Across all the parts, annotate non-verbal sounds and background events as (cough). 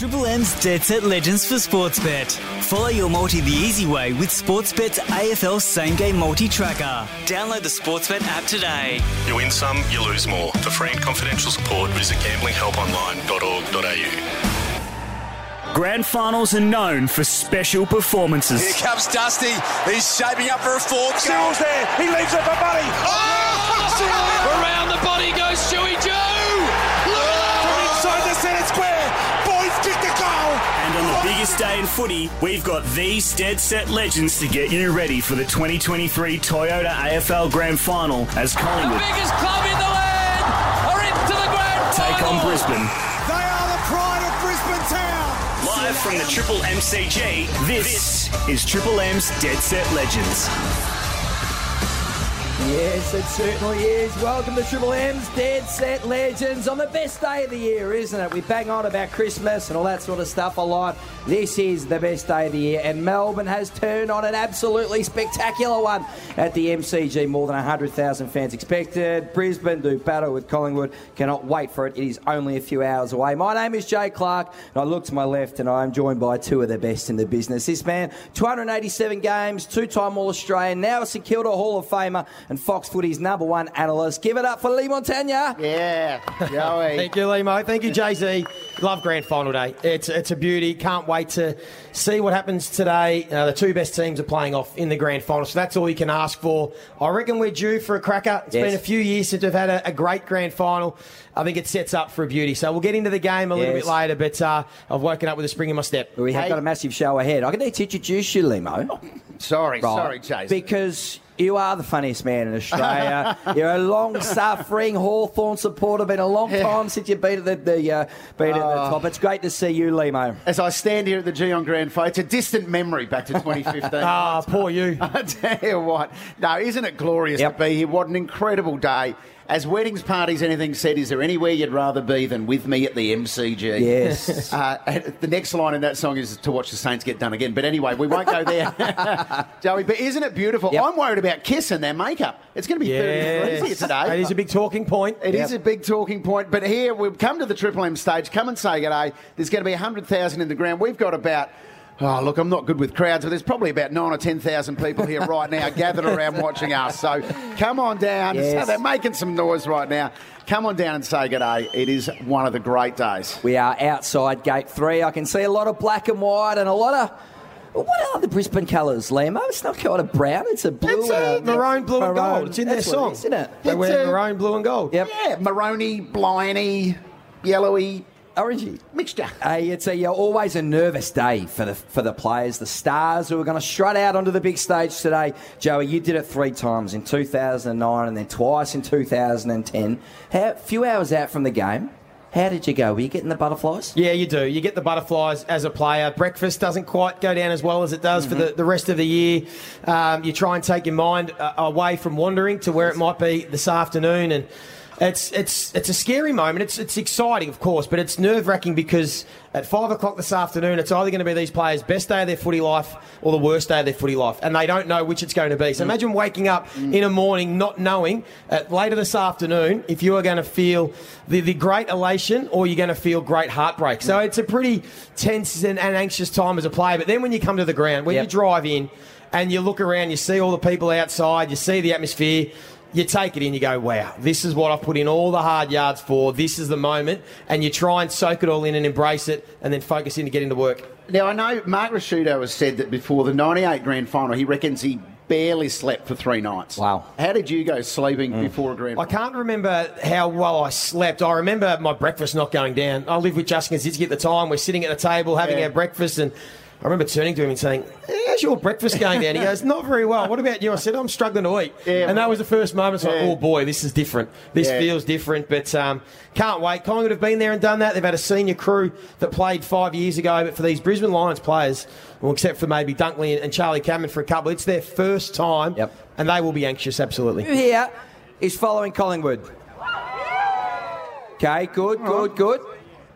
Triple M's Dead Set Legends for Sportsbet. Follow your multi the easy way with Sportsbet's AFL Same Game Multi Tracker. Download the Sportsbet app today. You win some, you lose more. For free and confidential support, visit gamblinghelponline.org.au. Grand finals are known for special performances. Here comes Dusty. He's shaping up for a fourth goal. Sewell's there. He leaves it for Buddy. Oh! Around biggest day in footy, we've got these dead set legends to get you ready for the 2023 Toyota AFL Grand Final as The Collingwood biggest club in the land are into the grand take final. on Brisbane. They are the pride of Brisbane Town. Live from the Triple MCG, this is Triple M's Dead Set Legends. Yes, it certainly is. Welcome to Triple M's Dead Set Legends on the best day of the year, isn't it? We bang on about Christmas and all that sort of stuff a lot. This is the best day of the year, and Melbourne has turned on an absolutely spectacular one at the MCG. More than 100,000 fans expected. Brisbane do battle with Collingwood. Cannot wait for it. It is only a few hours away. My name is Jay Clark, and I look to my left, and I am joined by two of the best in the business. This man, 287 games, two-time All-Australian, now a St Hall of Famer, and Fox Footy's number one analyst. Give it up for Leigh Montagna. Yeah, (laughs) Joey. Thank you, Lehmo. Thank you, Jay Z. Love grand final day. It's it's a beauty. Can't wait to see what happens today. Uh, the two best teams are playing off in the grand final, so that's all you can ask for. I reckon we're due for a cracker. It's Yes. been a few years since we've had a, a great grand final. I think it sets up for a beauty. So we'll get into the game a little Yes. bit later, but uh, I've woken up with a spring in my step. We have Hey. got a massive show ahead. I can need to introduce you, Lehmo. Sorry, Right. sorry, Jason. Because you are the funniest man in Australia. (laughs) You're a long-suffering Hawthorn supporter. Been a long time since you've been at the, the uh, been at the Oh. top. It's great to see you, Lehmo. As I stand here at the Geon Grand Final, it's a distant memory back to 2015. (laughs) Ah, poor you. (laughs) I tell you what. No, isn't it glorious Yep. to be here? What an incredible day. As weddings, parties, anything said, is there anywhere you'd rather be than with me at the MCG? Yes. (laughs) Uh, the next line in that song is to watch the Saints get done again. But anyway, we won't go there, (laughs) Joey. But isn't it beautiful? Yep. I'm worried about Kiss and their makeup. It's going to be 30 degrees here today. It is a big talking point. It is a big talking point, but here we've come to the Triple M stage. Come and say g'day. There's going to be 100,000 in the ground. We've got about, oh, look, I'm not good with crowds, but there's probably about 9 or 10,000 people here right now gathered around watching us. So come on down. Yes. So they're making some noise right now. Come on down and say g'day. It is one of the great days. We are outside gate three. I can see a lot of black and white and a lot of. What are the Brisbane colours, Lehmo? It's not kind of brown. It's a blue. It's a and a- Maroon, blue, and gold. It's in That's their song. is, isn't it? They It's wear a- maroon, blue, and gold. Yep. Yeah, Maroney, Bliney, yellowy Orangey. mixture. Hey, it's a, uh, always a nervous day for the for the players, the stars who are going to strut out onto the big stage today. Joey, you did it three times in 2009 and then twice in 2010. How, few hours out from the game, how did you go? Were you getting the butterflies? Yeah, you do. You get the butterflies as a player. Breakfast doesn't quite go down as well as it does for the, the rest of the year. Um, you try and take your mind uh, away from wandering to where it might be this afternoon, and it's it's it's a scary moment. It's it's exciting, of course, but it's nerve wracking because at five o'clock this afternoon, it's either going to be these players' best day of their footy life or the worst day of their footy life, and they don't know which it's going to be. So mm. imagine waking up mm. in a morning not knowing at later this afternoon if you are going to feel the, the great elation or you're going to feel great heartbreak. So mm. it's a pretty tense and, and anxious time as a player. But then when you come to the ground, when Yep. you drive in and you look around, you see all the people outside, you see the atmosphere. You take it in, you go, wow, this is what I've put in all the hard yards for. This is the moment. And you try and soak it all in and embrace it and then focus in to get into work. Now, I know Mark Ricciuto has said that before the 98 grand final, he reckons he barely slept for three nights. Wow. How did you go sleeping mm. before a grand final? I can't remember how well I slept. I remember my breakfast not going down. I lived with Justin Koschitzke at the time. We're sitting at the table having Yeah. our breakfast, and I remember turning to him and saying, "How's your breakfast going down?" He goes, "Not very well. What about you?" I said, "I'm struggling to eat." Yeah, and that was the first moment. It's like, Yeah. "Oh boy, this is different. This Yeah. feels different." But um, can't wait. Collingwood have been there and done that. They've had a senior crew that played five years ago, but for these Brisbane Lions players, well, except for maybe Dunkley and Charlie Cameron for a couple, it's their first time, Yep. and they will be anxious. Absolutely. Who here is following Collingwood? Okay, good, good, good.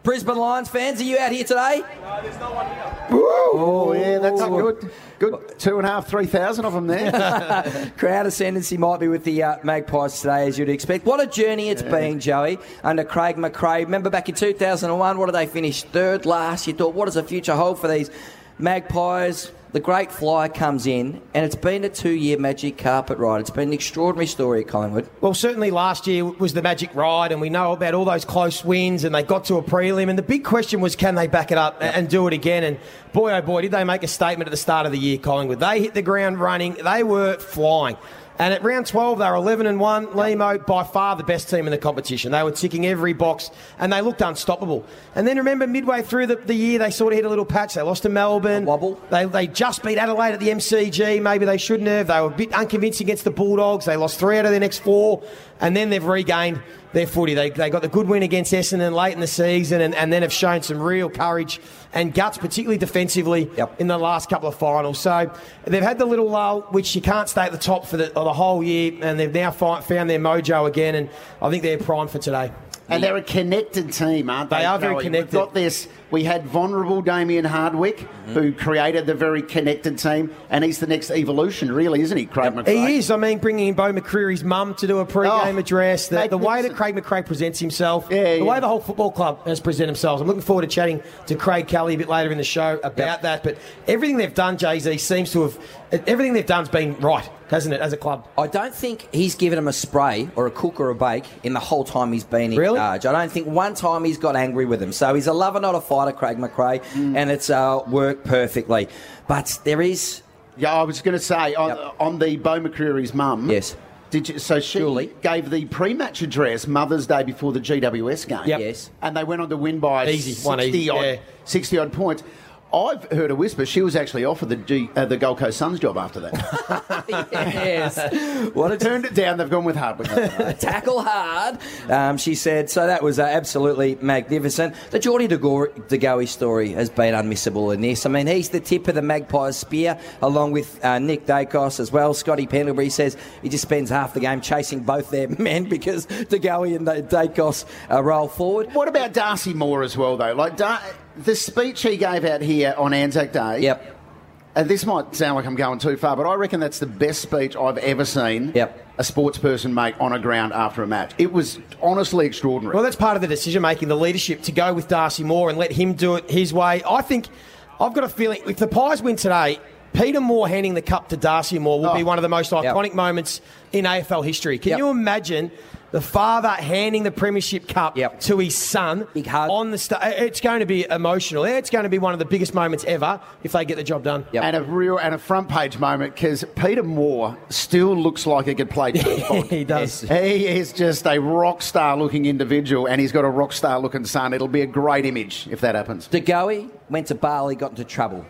Brisbane Lions fans, are you out here today? No, there's no one here. Oh, yeah, that's good. Good two and a half, three thousand of them there. (laughs) Crowd ascendancy might be with the uh, Magpies today, as you'd expect. What a journey it's been, Joey, under Craig McRae. Remember back in 2001, what did they finish? Third last. You thought, what does the future hold for these Magpies? The great flyer comes in, and it's been a two year magic carpet ride. It's been an extraordinary story at Collingwood. Well, certainly last year was the magic ride, and we know about all those close wins, and they got to a prelim. And the big question was, can they back it up and do it again? And boy, oh boy, did they make a statement at the start of the year, Collingwood. They hit the ground running, they were flying. And at round 12, they were 11 and 1. Lehmo, by far the best team in the competition. They were ticking every box and they looked unstoppable. And then remember, midway through the, the year, they sort of hit a little patch. They lost to Melbourne. A wobble. They, they just beat Adelaide at the MCG. Maybe they shouldn't have. They were a bit unconvincing against the Bulldogs. They lost three out of their next four. And then they've regained their footy. They, they got the good win against Essendon late in the season and, and then have shown some real courage and guts, particularly defensively, Yep. in the last couple of finals. So they've had the little lull, which you can't stay at the top for the, the whole year, and they've now fi- found their mojo again, and I think they're primed for today. and they're a connected team, aren't they? They are very connected. We've got this. We had vulnerable Damien Hardwick, Mm-hmm. who created the very connected team, and he's the next evolution, really, isn't he, Craig McRae? He is. I mean, bringing in Beau McCreery's mum to do a pre-game Oh, address, the, the way that. Craig McRae presents himself, Yeah, the yeah. way the whole football club has presented themselves. I'm looking forward to chatting to Craig Kelly a bit later in the show about that. But everything they've done, Jay Z, seems to have everything they've done's been right, hasn't it, as a club? I don't think he's given him a spray or a cook or a bake in the whole time he's been in Really? charge. I don't think one time he's got angry with him. So he's a lover, not a fighter, Craig McRae, Mm. and it's uh, worked perfectly. But there is, Yeah, I was going to say on, Yep. on the Beau McCreery's mum. Yes. Did you, so she Julie. gave the pre-match address Mother's Day before the GWS game. Yep. yes. And they went on to win by Easy, 60 one easy, odd, yeah. 60 odd points. I've heard a whisper she was actually offered the G, uh, the Gold Coast Suns job after that. (laughs) yes. what a Turned it down. They've gone with Hardwick. (laughs) tackle hard, um, she said. So that was uh, absolutely magnificent. The Jordy De Goey story has been unmissable in this. I mean, he's the tip of the Magpies spear, along with uh, Nick Daicos as well. Scotty Pendlebury says he just spends half the game chasing both their (laughs) men because De Goey and Daicos uh, roll forward. what about Darcy Moore as well, though? Like Dar- the speech he gave out here on Anzac Day. Yep. And this might sound like I'm going too far, but I reckon that's the best speech I've ever seen Yep. a sports person make on a ground after a match. It was honestly extraordinary. Well, that's part of the decision making, the leadership to go with Darcy Moore and let him do it his way. I think I've got a feeling if the Pies win today, Peter Moore handing the cup to Darcy Moore will Oh. be one of the most iconic moments in AFL history. Can Yep. you imagine the father handing the Premiership Cup Yep. to his son Big hug. on the sta- It's going to be emotional. It's going to be one of the biggest moments ever if they get the job done. Yep. And a real and a front page moment because Peter Moore still looks like he could play (laughs) James he does. He is just a rock star looking individual, and he's got a rock star looking son. It'll be a great image if that happens. De Goey went to Bali, got into trouble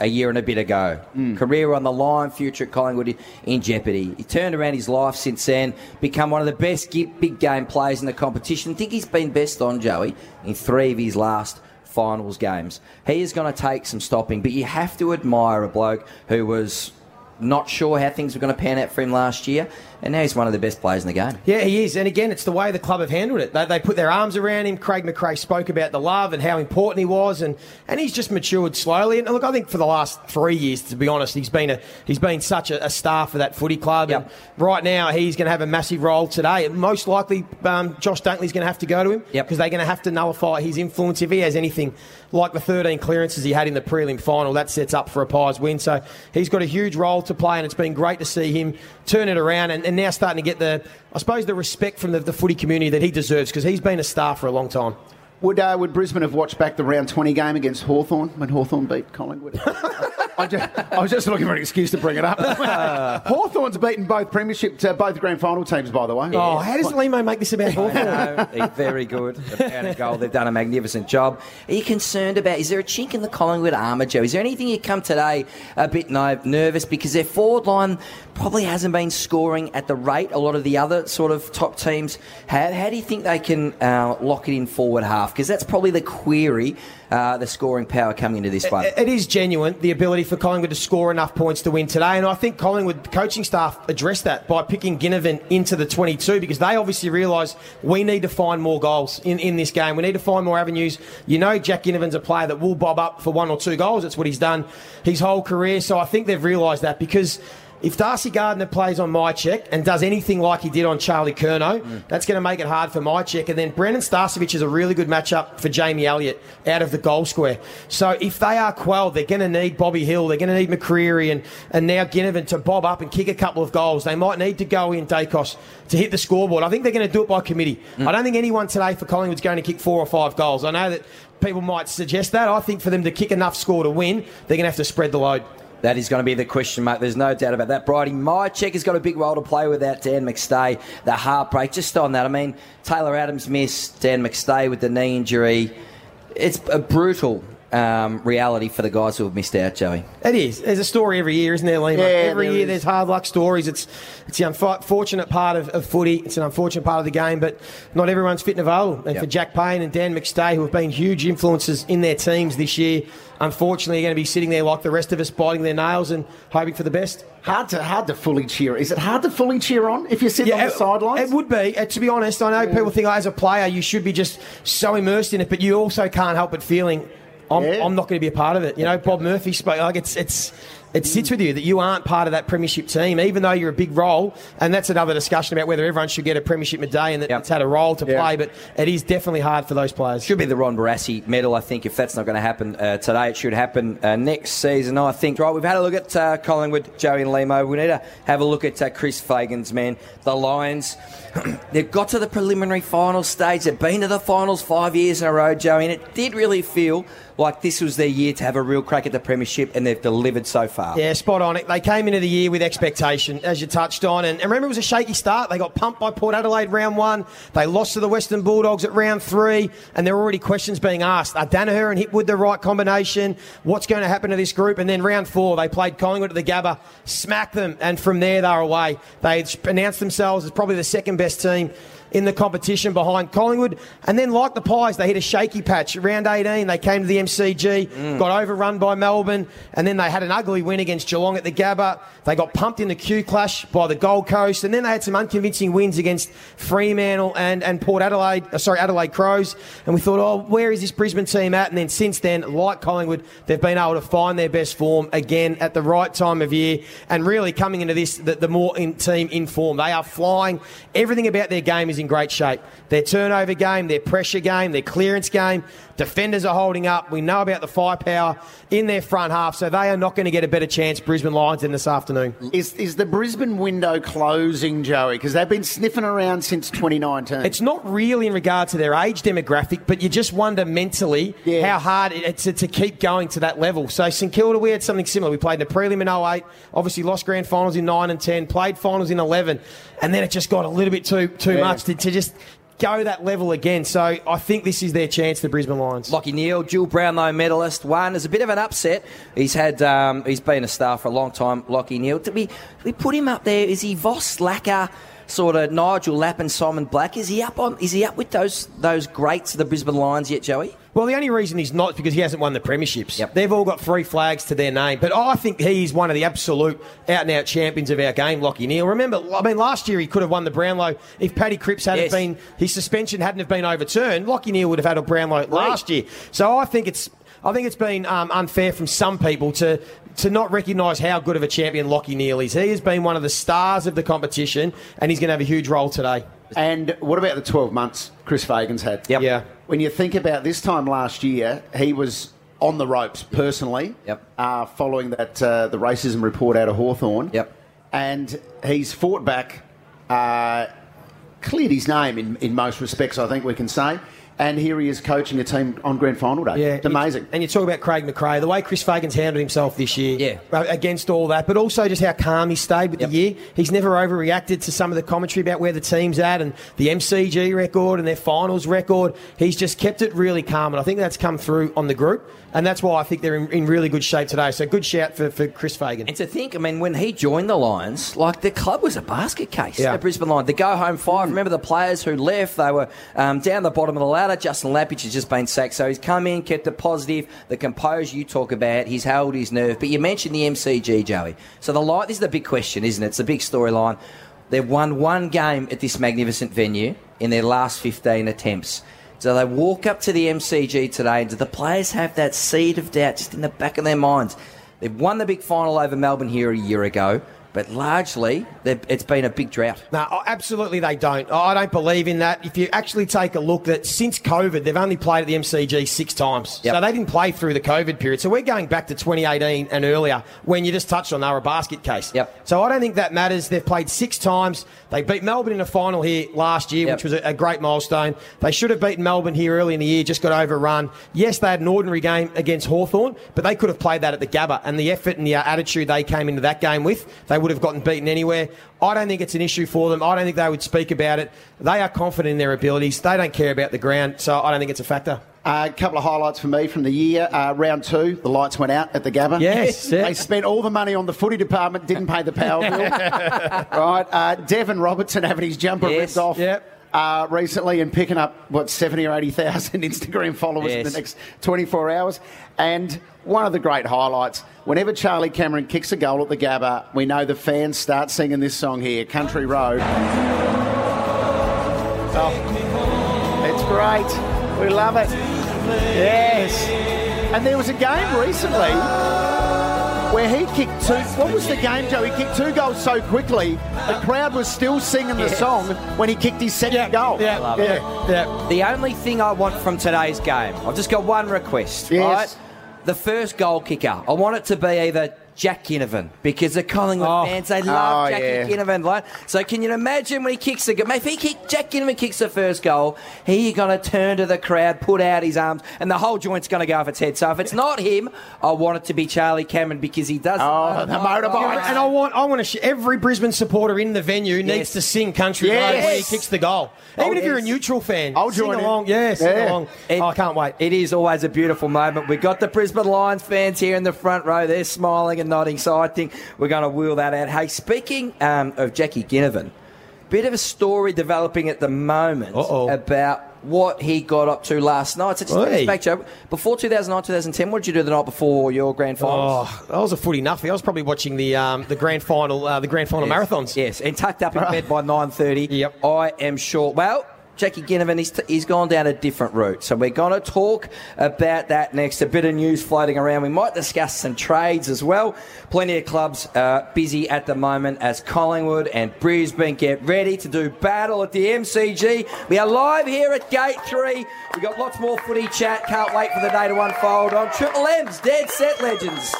a year and a bit ago. Mm. Career on the line, future at Collingwood in jeopardy. He turned around his life since then, become one of the best big game players in the competition. I think he's been best on Joey in three of his last finals games. He is going to take some stopping, but you have to admire a bloke who was not sure how things were going to pan out for him last year, and now he's one of the best players in the game. Yeah, he is. And again, it's the way the club have handled it. They, they put their arms around him. Craig McRae spoke about the love and how important he was, and, and he's just matured slowly. And look, I think for the last three years, to be honest, he's been a he's been such a, a star for that footy club. Yep. And right now, he's going to have a massive role today. And most likely, um, Josh Dunkley's going to have to go to him Yep. because they're going to have to nullify his influence if he has anything like the 13 clearances he had in the prelim final. That sets up for a Pies win. So he's got a huge role to play, and it's been great to see him turn it around and, and now starting to get the, I suppose, the respect from the, the footy community that he deserves because he's been a star for a long time. Would uh, would Brisbane have watched back the round 20 game against Hawthorn when Hawthorn beat Collingwood? (laughs) I, just, I was just looking for an excuse to bring it up. (laughs) Hawthorn's beaten both premiership, uh, both grand final teams, by the way. Oh, how does Lehmo make this about Hawthorn? No, they're very good. They've a goal. They've done a magnificent job. Are you concerned about? Is there a chink in the Collingwood armour, Joe? Is there anything you come today a bit no, nervous because their forward line probably hasn't been scoring at the rate a lot of the other sort of top teams have? How do you think they can uh, lock it in forward half? Because that's probably the query uh, the scoring power coming into this one. It- it is genuine, the ability for Collingwood to score enough points to win today. And I think Collingwood coaching staff addressed that by picking Ginnivan into the 22 because they obviously realise we need to find more goals in, in this game. We need to find more avenues. You know, Jack Ginnivan's a player that will bob up for one or two goals. That's what he's done his whole career. So I think they've realised that because. If Darcy Gardiner plays on Mihocek and does anything like he did on Charlie Curnow, that's going to make it hard for Mihocek. And then Brandon Starcevich is a really good matchup for Jamie Elliott out of the goal square. So if they are quelled, they're going to need Bobby Hill, they're going to need McCreery and, and now Ginnivan to bob up and kick a couple of goals. They might need to go in Daicos to hit the scoreboard. I think they're going to do it by committee. Mm. I don't think anyone today for Collingwood's going to kick four or five goals. I know that people might suggest that. I think for them to kick enough score to win, they're going to have to spread the load. That is going to be the question mark. There's no doubt about that. Brody, Mihocek has got a big role to play without Dan McStay. The heartbreak, just on that. I mean, Taylor Adams missed, Dan McStay with the knee injury. It's a brutal um, reality for the guys who have missed out, Joey. It is. There's a story every year, isn't there, Lehmo? Yeah, every there year is. there's hard luck stories. It's it's the unfortunate part of, of footy. It's an unfortunate part of the game, but not everyone's fit and available. And Yep. for Jack Payne and Dan McStay, who have been huge influences in their teams this year, unfortunately, are going to be sitting there like the rest of us, biting their nails and hoping for the best. Hard to hard to fully cheer. Is it hard to fully cheer on if you're sitting on the it, sidelines? It would be. Uh, to be honest, I know people think oh, as a player you should be just so immersed in it, but you also can't help but feeling I'm, Yeah. I'm not going to be a part of it. You know, Bob Murphy spoke like it's it's. It sits with you that you aren't part of that premiership team, even though you're a big role. And that's another discussion about whether everyone should get a premiership medallion and that Yep. it's had a role to Yeah. play. But it is definitely hard for those players. Should be the Ron Barassi medal, I think. If that's not going to happen uh, today, it should happen uh, next season, I think. Right, we've had a look at uh, Collingwood, Joey and Limo. We need to have a look at uh, Chris Fagan's man, the Lions. (clears throat) They've got to the preliminary final stage. They've been to the finals five years in a row, Joey, and it did really feel like this was their year to have a real crack at the premiership, and they've delivered so far. Yeah, spot on. They came into the year with expectation, as you touched on. And, remember, it was a shaky start. They got pumped by Port Adelaide round one. They lost to the Western Bulldogs at round three. And there were already questions being asked. Are Daniher and Hipwood the right combination? What's going to happen to this group? And then round four, they played Collingwood at the Gabba, smacked them. And from there, they're away. They announced themselves as probably the second best team in the competition behind Collingwood. And then, like the Pies, they hit a shaky patch. Round 18, they came to the MCG, got overrun by Melbourne, and then they had an ugly win against Geelong at the Gabba. They got pumped in the Q clash by the Gold Coast, and then they had some unconvincing wins against Fremantle and, and Port Adelaide, uh, sorry, Adelaide Crows. And we thought, oh, where is this Brisbane team at? And then since then, like Collingwood, they've been able to find their best form again at the right time of year, and really coming into this, the, the more in team in form. They are flying. Everything about their game is in great shape. Their turnover game, their pressure game, their clearance game. Defenders are holding up. We know about the firepower in their front half, so they are not going to get a better chance, Brisbane Lions, in this afternoon. Is is the Brisbane window closing, Joey? Because they've been sniffing around since 2019. It's not really in regard to their age demographic, but you just wonder mentally Yeah. how hard it's to, to keep going to that level. So St Kilda, we had something similar. We played in the prelim in 08, obviously lost grand finals in 9 and 10, played finals in 11, and then it just got a little bit too too Yeah. much to, to just go that level again. So I think this is their chance, the Brisbane Lions. Lachie Neale, Jill Brownlow medalist, one is a bit of an upset. He's had, um, he's been a star for a long time. Lachie Neale. Did we, did we put him up there? Is he Voss Lacker, sort of Nigel Lapp and Simon Black? Is he up on? Is he up with those those greats of the Brisbane Lions yet, Joey? Well, the only reason he's not is because he hasn't won the premierships. Yep. They've all got three flags to their name. But I think he's one of the absolute out and out champions of our game, Lachie Neale. Remember, I mean, last year he could have won the Brownlow if Paddy Cripps hadn't Yes. been, his suspension hadn't have been overturned. Lachie Neale would have had a Brownlow last year. So I think it's. I think it's been um, unfair from some people to to not recognise how good of a champion Lachie Neale is. He has been one of the stars of the competition, and he's going to have a huge role today. and what about the 12 months Chris Fagan's had? Yep. Yeah. When you think about this time last year, he was on the ropes personally. Yep. Uh, following that uh, the racism report out of Hawthorn. Yep. And he's fought back, uh, cleared his name in, in most respects. I think we can say. And here he is coaching a team on grand final day. Yeah, it's amazing. And you talk about Craig McRae, the way Chris Fagan's handled himself this year, Yeah. uh, against all that, but also just how calm he stayed with Yep. the year. He's never overreacted to some of the commentary about where the team's at and the MCG record and their finals record. He's just kept it really calm, and I think that's come through on the group, and that's why I think they're in, in really good shape today. So good shout for, for Chris Fagan. And to think, I mean, when he joined the Lions, like the club was a basket case. Yeah. The Brisbane Lions, the go home five. Remember the players who left? They were um, down the bottom of the ladder. Justin Leppitsch, has just been sacked. So he's come in, kept it positive. The composure you talk about, he's held his nerve. But you mentioned the MCG, Joey. So the light, this is the big question, isn't it? It's the big storyline. They've won one game at this magnificent venue in their last 15 attempts. So they walk up to the MCG today, do the players have that seed of doubt just in the back of their minds? They've won the big final over Melbourne here a year ago, but largely it's been a big drought. No, oh, absolutely they don't. I don't believe in that. If you actually take a look, that since COVID, they've only played at the MCG six times. Yep. So they didn't play through the COVID period. So we're going back to 2018 and earlier when you just touched on they were a basket case. Yep. So I don't think that matters. They've played six times. They beat Melbourne in a final here last year, Yep. which was a, great milestone. They should have beaten Melbourne here early in the year, just got overrun. Yes, they had an ordinary game against Hawthorn, but they could have played that at the Gabba. And the effort and the attitude they came into that game with, they would have gotten beaten anywhere. I don't think it's an issue for them. I don't think they would speak about it. They are confident in their abilities. They don't care about the ground, so I don't think it's a factor. A couple of highlights for me from the year. Uh, round two, the lights went out at the Gabba. Yes, yeah. They spent all the money on the footy department, didn't pay the power bill. (laughs) right. Uh, Devin Robertson having his jumper Yes, ripped off. yep. Uh, recently and picking up what 70 or 80,000 (laughs) Instagram followers in the next 24 hours. And one of the great highlights whenever Charlie Cameron kicks a goal at the Gabba, we know the fans start singing this song here, Country Road. Oh, it's great. We love it. Yes. And there was a game recently where he kicked two. What was the game, Joe? He kicked two goals so quickly, the crowd was still singing the song when he kicked his second goal. Yeah, Love yeah, yeah. The only thing I want from today's game, I've just got one request, Yes. right? The first goal kicker. I want it to be either Jack Ginnivan because the Collingwood Oh. fans they love Oh, Jackie yeah. Ginnivan. Right? So can you imagine when he kicks the goal? If he kick, Jack Ginnivan kicks the first goal, he's going to turn to the crowd, put out his arms, and the whole joint's going to go off its head. So if it's not him, I want it to be Charlie Cameron because he does. Oh, the motorbike. And I want, I want to. Sh- every Brisbane supporter in the venue needs Yes. to sing "Country Yes. Road" when he kicks the goal. Oh, Even Oh, if you're a neutral fan, I'll sing join in. along. Yeah, sing Yeah. along. It- oh, I can't wait. It is always a beautiful moment. We've got the Brisbane Lions fans here in the front row. They're smiling and nodding, so I think we're going to wheel that out. Hey, speaking um, of Jackie Ginnivan, bit of a story developing at the moment Uh-oh. about what he got up to last night. So just us back, Joe. Before 2009, 2010, what did you do the night before your grand final? Oh, that was a footy nothing. I was probably watching the um, the grand final, uh, the grand final marathons. Yes, and tucked up in bed by (laughs) 9.30. Yep. I am sure. Well, Jackie Ginnivan, he's, he's gone down a different route. So we're going to talk about that next. A bit of news floating around. We might discuss some trades as well. Plenty of clubs uh, busy at the moment as Collingwood and Brisbane get ready to do battle at the MCG. We are live here at Gate 3. We've got lots more footy chat. Can't wait for the day to unfold on Triple M's Dead Set Legends.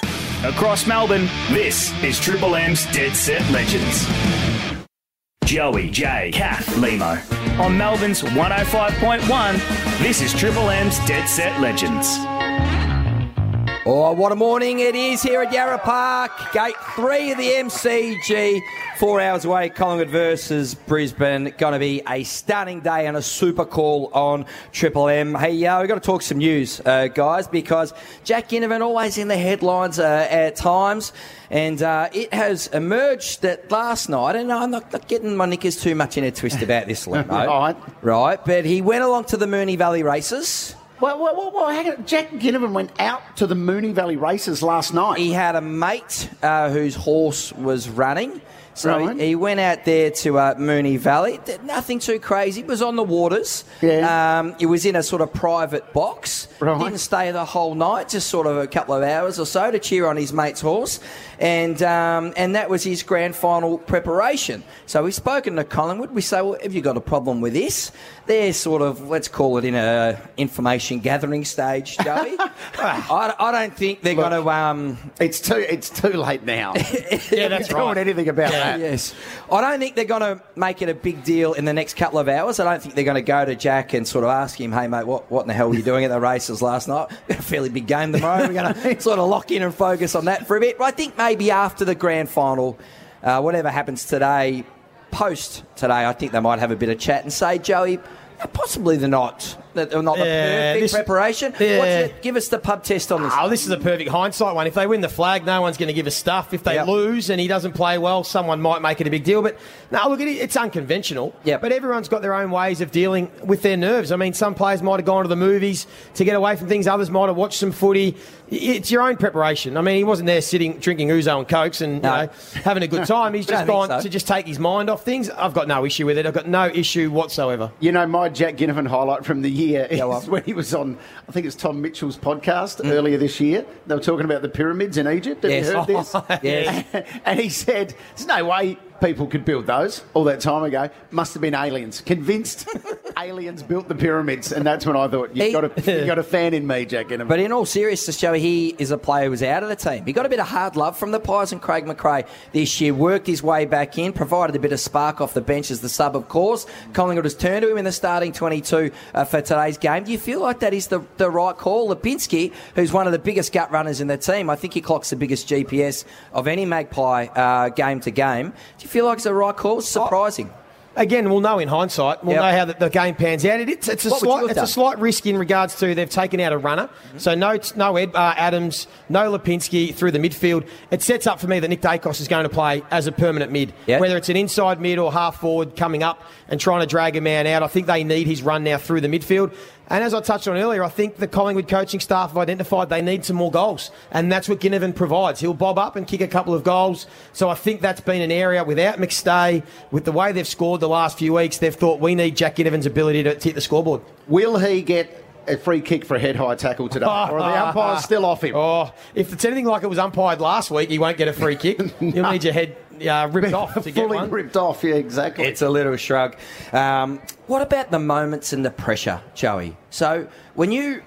Across Melbourne, this is Triple M's Dead Set Legends. Joey, Jay, Kath, Lehmo. On Melbourne's 105.1, this is Triple M's Dead Set Legends. Oh, what a morning it is here at Yarra Park. Gate three of the MCG. Four hours away, Collingwood versus Brisbane. Going to be a stunning day and a super call on Triple M. Hey, uh, we've got to talk some news, uh, guys, because Jack Ginnivan always in the headlines uh, at times. And uh, it has emerged that last night, and I'm not, not getting my knickers too much in a twist about this, (laughs) Lehmo. Right. Right, but he went along to the Moonee Valley races. Well, well, well, well hang on. Jack Ginnivan went out to the Moonee Valley races last night. He had a mate uh, whose horse was running. So Right. he, went out there to uh, Moonee Valley. Did Nothing too crazy. It was on the waters. Yeah. Um, it was in a sort of private box. Right. Didn't stay the whole night, just sort of a couple of hours or so to cheer on his mate's horse. And um, and that was his grand final preparation. So we've spoken to Collingwood. We say, well, have you got a problem with this? They're sort of, let's call it in a information gathering stage, Joey. (laughs) I, I don't think they're going to... Um, It's too it's too late now. (laughs) Yeah, that's doing right. anything about that. Yes. I don't think they're going to make it a big deal in the next couple of hours. I don't think they're going to go to Jack and sort of ask him, hey, mate, what, what in the hell were you doing at the races last night? (laughs) a fairly big game tomorrow. We're going to sort of lock in and focus on that for a bit. But I think maybe after the grand final, uh, whatever happens today, post today, I think they might have a bit of chat and say, Joey, possibly they're not The- Not the Yeah, perfect this- preparation. Yeah. What's your, give us the pub test on this. Oh, this is a perfect hindsight one. If they win the flag, no one's going to give a stuff. If they Yep. lose and he doesn't play well, someone might make it a big deal. But no, look, it, it's unconventional. Yep. But everyone's got their own ways of dealing with their nerves. I mean, some players might have gone to the movies to get away from things. Others might have watched some footy. It's your own preparation. I mean, he wasn't there sitting drinking ouzo and cokes and No. you know, having a good (laughs) time. He's I don't just think gone so. to just take his mind off things. I've got no issue with it. I've got no issue whatsoever. You know, my Jack Ginnivan highlight from the year is when he was on, I think it's Tom Mitchell's podcast Mm. earlier this year. They were talking about the pyramids in Egypt. Have Yes. you heard this? (laughs) Yes. (laughs) and he said, there's no way people could build those all that time ago. Must have been aliens. Convinced (laughs) aliens built the pyramids. And that's when I thought, you've He- got a, (laughs) you've got a fan in me, Jack. But in all seriousness, Joey, he is a player who was out of the team. He got a bit of hard love from the Pies and Craig McRae this year, worked his way back in, provided a bit of spark off the bench as the sub, of course. Collingwood has turned to him in the starting 22 uh, for today's game. Do you feel like that is the, the right call? Lipinski, who's one of the biggest gut runners in the team, I think he clocks the biggest GPS of any Magpie uh, game to game. Do you feel like it's the right call? Surprising. Again, we'll know in hindsight. We'll Yep. know how the, the game pans out. It, it's it's a What slight it's a slight risk in regards to they've taken out a runner. So no no Ed uh, Adams, no Lipinski through the midfield. It sets up for me that Nick Daicos is going to play as a permanent mid, Yep. whether it's an inside mid or half forward coming up and trying to drag a man out. I think they need his run now through the midfield. And as I touched on earlier, I think the Collingwood coaching staff have identified they need some more goals. And that's what Ginnivan provides. He'll bob up and kick a couple of goals. So I think that's been an area without McStay, with the way they've scored the last few weeks, they've thought we need Jack Ginnivan's ability to, to hit the scoreboard. Will he get a free kick for a head high tackle today? (laughs) or are the umpires still off him? Oh, if it's anything like it was umpired last week, he won't get a free kick. (laughs) You'll need your head uh, ripped off to (laughs) get Fully one. ripped off, yeah, exactly. It's a little shrug. Um, what about the moments and the pressure, Joey? So when you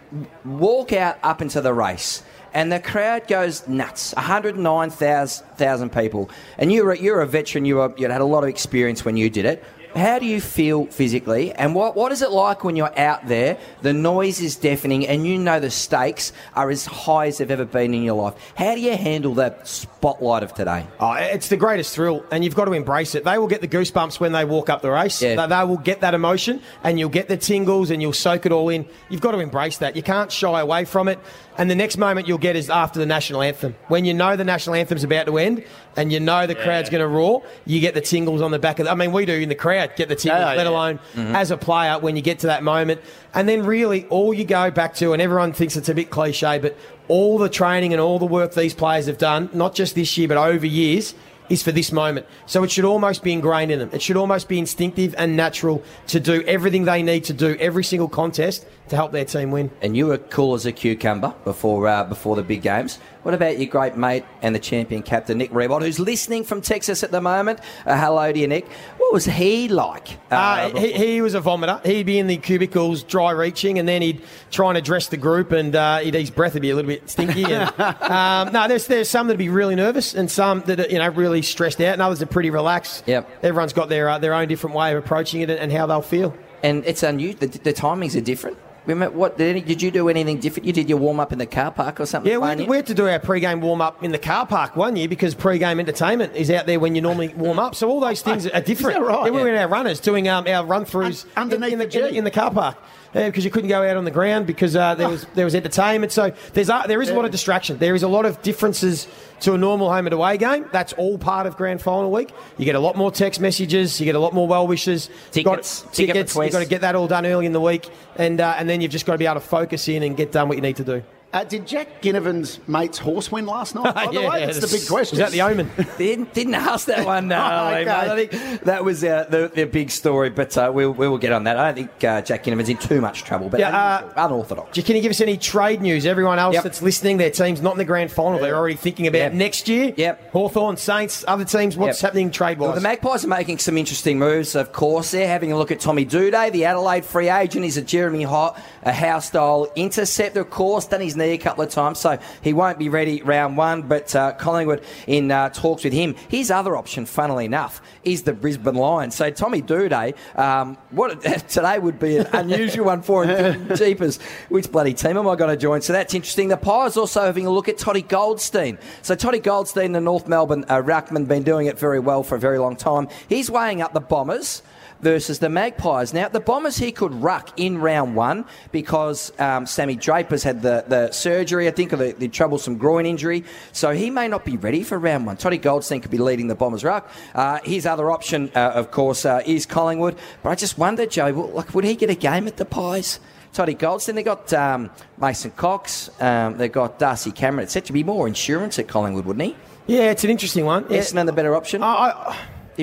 walk out up into the race and the crowd goes nuts, 109,000 people, and you're a, you're a veteran, you, were, you had a lot of experience when you did it. How do you feel physically, and what, what is it like when you're out there? The noise is deafening, and you know the stakes are as high as they've ever been in your life. How do you handle that spotlight of today? Oh, it's the greatest thrill, and you've got to embrace it. They will get the goosebumps when they walk up the race. Yeah. They, they will get that emotion, and you'll get the tingles, and you'll soak it all in. You've got to embrace that. You can't shy away from it. And the next moment you'll get is after the national anthem. When you know the national anthem's about to end, and you know the crowd's going to roar, you get the tingles on the back of. The, I mean, we do in the crowd get the tingles, Yeah, let yeah. alone mm-hmm. as a player when you get to that moment. And then really, all you go back to, and everyone thinks it's a bit cliche, but all the training and all the work these players have done, not just this year, but over years, is for this moment. So it should almost be ingrained in them. It should almost be instinctive and natural to do everything they need to do every single contest to help their team win. and you were cool as a cucumber before uh, before the big games. What about your great mate and the champion captain Nick Riewoldt, who's listening from Texas at the moment? Uh, hello to you, Nick. What was he like? Uh, before- he, he was a vomiter. He'd be in the cubicles, dry reaching, and then he'd try and address the group, and uh, he'd, his breath would be a little bit stinky. And, (laughs) um, no, there's there's some that'd be really nervous, and some that are, you know really stressed out, and others are pretty relaxed. Yep. Everyone's got their uh, their own different way of approaching it and, and how they'll feel. and it's unusual. The, the timings are different. Remember what? Did, any, did you do anything different? You did your warm up in the car park or something? Yeah, we had, in? we had to do our pre-game warm-up in the car park one year because pre-game entertainment is out there when you normally warm up. So all those things (laughs) are different. Is that right? Yeah, we were in our runners doing um, our run-throughs Un- underneath in, in the the, G. in the car park. Yeah, because you couldn't go out on the ground because uh, there was there was entertainment. So there's uh, there is a lot of distraction. There is a lot of differences to a normal home and away game. That's all part of grand final week. You get a lot more text messages. You get a lot more well wishes. Tickets. Got, Ticket tickets. You've got to get that all done early in the week, and uh, and then you've just got to be able to focus in and get done what you need to do. Uh, did Jack Ginnivan's mate's horse win last night? (laughs) By the Yeah, way, that's the big question. Is that the omen? (laughs) Didn't, didn't ask that one. No, (laughs) Oh, okay. I think that was uh, the, the big story, but uh, we'll, we will get on that. I don't think uh, Jack Ginnivan's in too much trouble, but Yeah, uh, unorthodox. Can you give us any trade news? Everyone else Yep. that's listening, their team's not in the grand final. They're already thinking about Yep. next year. Yep. Hawthorn, Saints, other teams. What's Yep. happening trade Well, wise? the Magpies are making some interesting moves, of course. They're having a look at Tommy Doedee, the Adelaide free agent. He's a Jeremy Hot, a house style interceptor, of course. Done his knee a couple of times, so he won't be ready round one. But uh, Collingwood in uh, talks with him. His other option, funnily enough, is the Brisbane Lions. So Tommy Doedee, um, what (laughs) today would be an unusual one for him. (laughs) Jeepers, which bloody team am I going to join? So that's interesting. The Pies also having a look at Toddy Goldstein. So Toddy Goldstein, the North Melbourne uh, ruckman, been doing it very well for a very long time. He's weighing up the Bombers. Versus the Magpies. Now, the Bombers he could ruck in round one because um, Sammy Draper's had the, the surgery, I think, or the, the troublesome groin injury. So he may not be ready for round one. Toddy Goldstein could be leading the Bombers ruck. Uh, his other option, uh, of course, uh, is Collingwood. But I just wonder, Joe, like, would he get a game at the Pies? Toddy Goldstein. They've got um, Mason Cox. Um, they got Darcy Cameron. It's set to be more insurance at Collingwood, wouldn't he? Yeah, it's an interesting one. Yeah. Essendon the better option. I, I,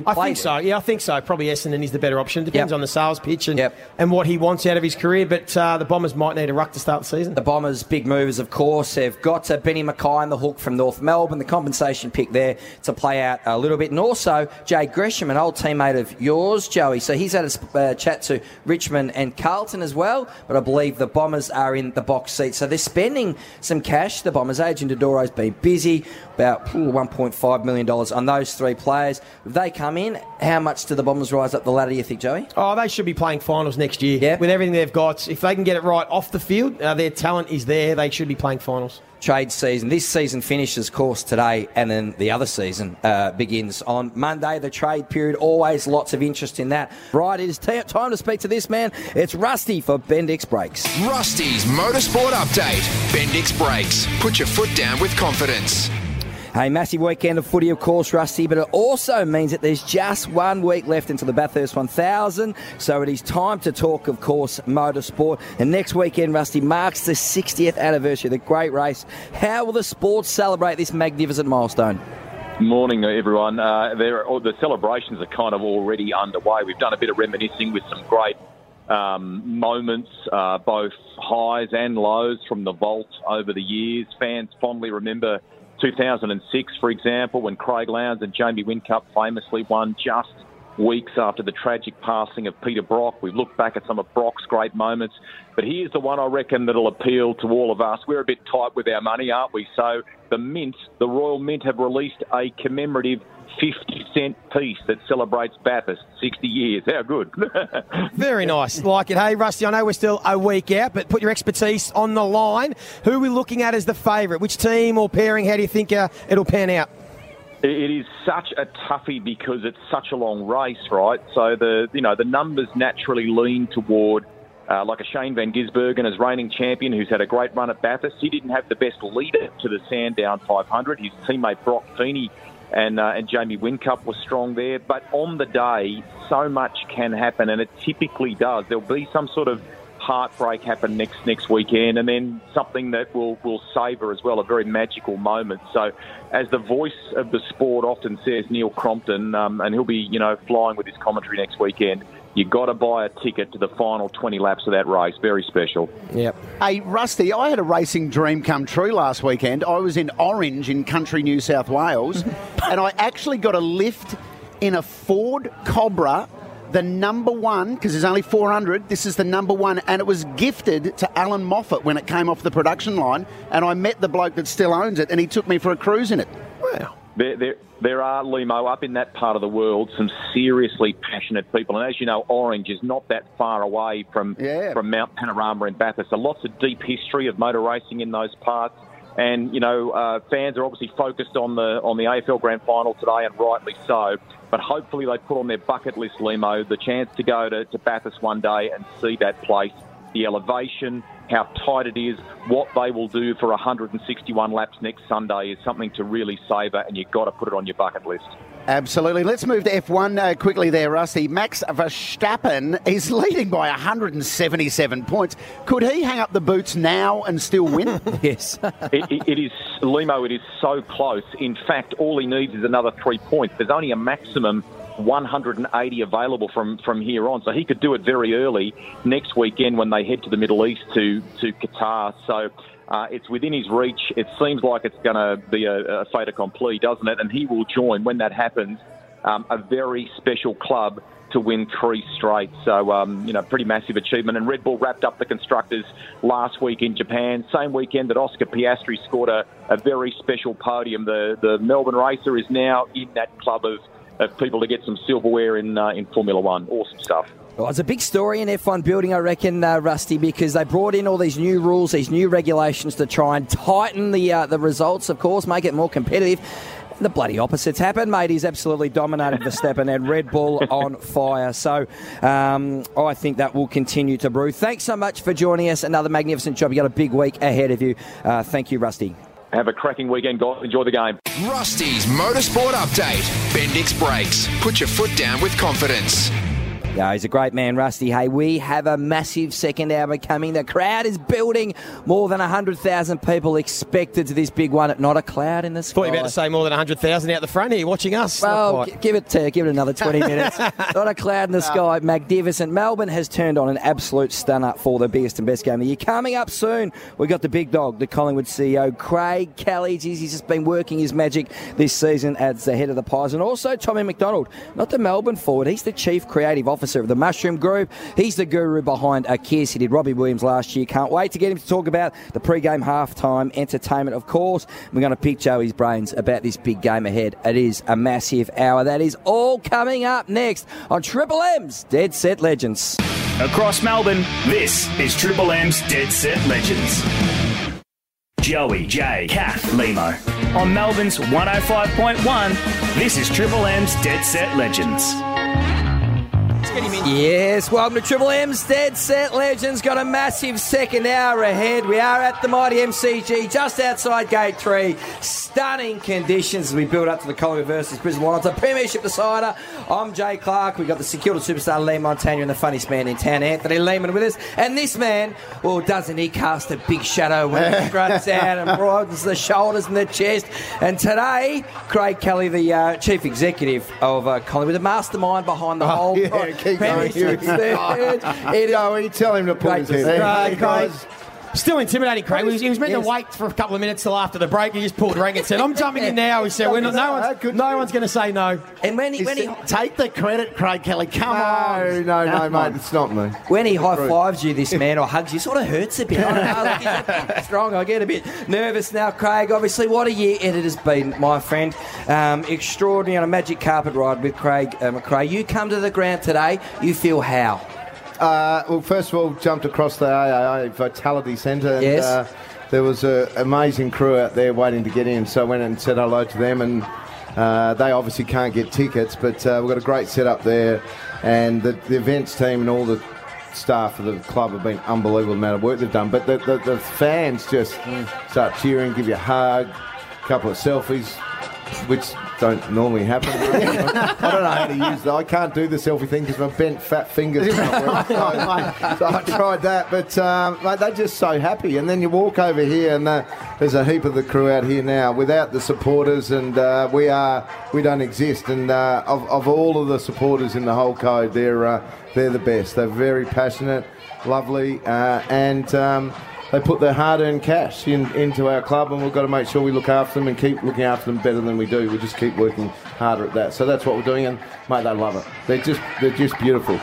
I think it. so. Yeah, I think so. Probably Essendon is the better option. Depends Yep. on the sales pitch and Yep. and what he wants out of his career. But uh, the Bombers might need a ruck to start the season. The Bombers' big movers, of course, have got uh, Benny McKay in the hook from North Melbourne, the compensation pick there to play out a little bit. And also Jade Gresham, an old teammate of yours, Joey. So he's had a sp- uh, chat to Richmond and Carlton as well. But I believe the Bombers are in the box seat. So they're spending some cash. The Bombers' agent Adoro's been busy, about $1.5 million on those three players. If they come in, how much do the Bombers rise up the ladder, Do you think, Joey? Oh, they should be playing finals next year. Yep. With everything they've got, if they can get it right off the field, uh, their talent is there. They should be playing finals. trade season. This season finishes, of course, today, and then the other season uh, begins on Monday. The trade period, always lots of interest in that. Right, it is t- time to speak to this man. It's Rusty for Bendix Brakes. Rusty's Motorsport Update. Bendix Brakes. Put your foot down with confidence. Hey, massive weekend of footy, of course, Rusty, but it also means that there's just one week left until the Bathurst 1000. So it is time to talk, of course, motorsport. And next weekend, Rusty, marks the 60th anniversary of the great race. How will the sports celebrate this magnificent milestone? Morning, everyone. Uh, are, the celebrations are kind of already underway. We've done a bit of reminiscing with some great um, moments, uh, both highs and lows from the vault over the years. Fans fondly remember 2006, for example, when Craig Lowndes and Jamie Whincup famously won just weeks after the tragic passing of Peter Brock. We've looked back at some of Brock's great moments, but here's the one I reckon that'll appeal to all of us. We're a bit tight with our money, aren't we? So the Mint, the Royal Mint, have released a commemorative 50 cent piece that celebrates Bathurst 60 years. How good. (laughs) Very nice. Like it. Hey, Rusty, I know we're still a week out, but put your expertise on the line. Who are we looking at as the favourite? Which team or pairing? How do you think uh, it'll pan out? It is such a toughie because it's such a long race, right? So the you know the numbers naturally lean toward uh, like a Shane Van Gisbergen as reigning champion, who's had a great run at Bathurst. He didn't have the best leader to the Sandown 500. His teammate Broc Feeney and uh, and Jamie Whincup was strong there. But on the day, so much can happen, and it typically does. There'll be some sort of heartbreak happen next next weekend, and then something that will will savour as well, a very magical moment. So, as the voice of the sport often says, Neil Crompton, um, and he'll be you know flying with his commentary next weekend. You got to buy a ticket to the final 20 laps of that race. Very special. Yep. Hey, Rusty, I had a racing dream come true last weekend. I was in Orange in country New South Wales, (laughs) and I actually got a lift in a Ford Cobra, the number one, because there's only 400. This is the number one, and it was gifted to Allan Moffat when it came off the production line. And I met the bloke that still owns it, and he took me for a cruise in it. Wow. There, there, there are, Lehmo, up in that part of the world, some seriously passionate people. And as you know, Orange is not that far away from, Yeah. from Mount Panorama in Bathurst. So lots of deep history of motor racing in those parts. And, you know, uh, fans are obviously focused on the, on the AFL Grand Final today, and rightly so. But hopefully they put on their bucket list, Lehmo, the chance to go to, to Bathurst one day and see that place, the elevation, how tight it is, what they will do for 161 laps next Sunday is something to really savour, and you've got to put it on your bucket list. Absolutely. Let's move to F1 uh, quickly there, Rusty. Max Verstappen is (laughs) leading by 177 points. Could he hang up the boots now and still win? (laughs) yes. (laughs) it, it, it is Lehmo. It is so close. In fact, all he needs is another three points. There's only a maximum 180 available from from here on, so he could do it very early next weekend when they head to the Middle East to to Qatar. So. Uh, it's within his reach. It seems like it's going to be a, a fait accompli, doesn't it? And he will join when that happens. Um, a very special club to win three straight. So, um, you know, pretty massive achievement. And Red Bull wrapped up the constructors last week in Japan. Same weekend that Oscar Piastri scored a, a very special podium. The the Melbourne racer is now in that club of, of people to get some silverware in uh, in Formula One. Awesome stuff. Well, it's a big story in F1 building, I reckon, uh, Rusty, because they brought in all these new rules, these new regulations to try and tighten the uh, the results, of course, make it more competitive. the bloody opposites happened, mate. He's absolutely dominated the step and had Red Bull (laughs) on fire. So um, I think that will continue to brew. Thanks so much for joining us. Another magnificent job. You got a big week ahead of you. Uh, thank you, Rusty. Have a cracking weekend, guys. Enjoy the game. Rusty's Motorsport Update. Bendix Brakes. Put your foot down with confidence. Yeah, he's a great man, Rusty. Hey, we have a massive second hour coming. The crowd is building. More than 100,000 people expected to this big one. Not a cloud in the sky. Thought you were about to say more than 100,000 out the front here watching us. Well, g- give it to, give it another 20 (laughs) minutes. Not a cloud in the sky. Magnificent. Melbourne has turned on an absolute stunner for the biggest and best game of the year. Coming up soon, we've got the big dog, the Collingwood CEO, Craig Kelly. He's just been working his magic this season as the head of the Pies. And also Tommy McDonald, not the Melbourne forward. He's the chief creative officer of the Mushroom Group. He's the guru behind Akirs. He did Robbie Williams last year. Can't wait to get him to talk about the pre-game halftime entertainment, of course. We're going to pick Joey's brains about this big game ahead. It is a massive hour. That is all coming up next on Triple M's Dead Set Legends. Across Melbourne, this is Triple M's Dead Set Legends. Joey, Jay, Kath, Lehmo. On Melbourne's 105.1, this is Triple M's Dead Set Legends. Yes, welcome to Triple M's Dead Set Legends. Got a massive second hour ahead. We are at the mighty MCG, just outside Gate 3. Stunning conditions as we build up to the Collingwood versus Brisbane Lions. A premiership decider. I'm Jay Clark. We've got the security superstar Leigh Montagna and the funniest man in town, Anthony Lehmann, with us. And this man, well, doesn't he cast a big shadow when he (laughs) struts out and broadens the shoulders and the chest? And today, Craig Kelly, the uh, chief executive of uh, Collingwood, the mastermind behind the Oh, whole yeah, going. premiership third. It is Joey, tell him to Great his head see in. you, Hey, Craig. guys. Still intimidating, Craig. He was, he was meant Yes. to wait for a couple of minutes till after the break. He just pulled rank and said, "I'm jumping in now." He said, We're not, "No one's, no one's going to say no." And when he, He when he, Take the credit, Craig Kelly. Come No, on. no, no, no, mate, on. it's not me. when he high fives you, this man, or (laughs) hugs you, sort of hurts a bit. I don't know, like he's a bit (laughs) strong. I get a bit nervous now, Craig. Obviously, what a year it has been, my friend. Um, extraordinary on a magic carpet ride with Craig uh, McRae. You come to the ground today. You feel how? Uh, well, first of all, jumped across the AIA Vitality Centre. And, Yes. uh, there was an amazing crew out there waiting to get in, so I went and said hello to them. And uh, they obviously can't get tickets, but uh, we've got a great setup there. And the, the events team and all the staff of the club have been unbelievable the amount of work they've done. But the, the, the fans just start cheering, give you a hug, a couple of selfies, which don't normally happen. (laughs) I don't know how to use that. I can't do the selfie thing because my bent fat fingers (laughs) can't work. So, so I tried that, but um, mate, they're just so happy. And then you walk over here, and uh, there's a heap of the crew out here now. Without the supporters, and uh, we are we don't exist. And uh, of, of all of the supporters in the whole code, they're uh, they're the best. They're very passionate, lovely, uh, and. Um, they put their hard-earned cash in, into our club, and we've got to make sure we look after them and keep looking after them better than we do. We just keep working harder at that. So that's what we're doing, and mate, they love it. They're just they're just beautiful.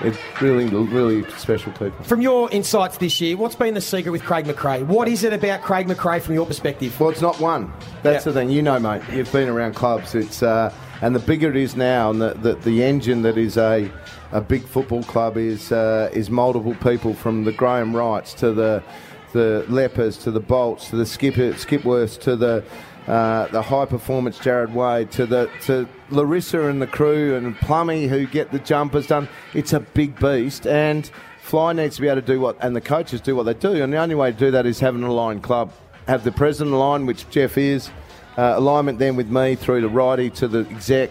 It's really really special people. From your insights this year, what's been the secret with Craig McRae? What is it about Craig McRae from your perspective? Well, it's not one. That's Yeah. the thing. You know, mate. You've been around clubs. It's uh, and the bigger it is now, and the, the, the engine that is a a big football club is uh, is multiple people from the Graham Wrights to the the Lepers to the Bolts to the Skipper Skipworths to the uh, the high performance Jared Wade to the to Larissa and the crew and Plummy who get the jumpers done. It's a big beast and. Fly needs to be able to do what, and the coaches do what they do, and the only way to do that is having an aligned club. Have the president aligned, which Jeff is, uh, alignment then with me through to Righty to the exec,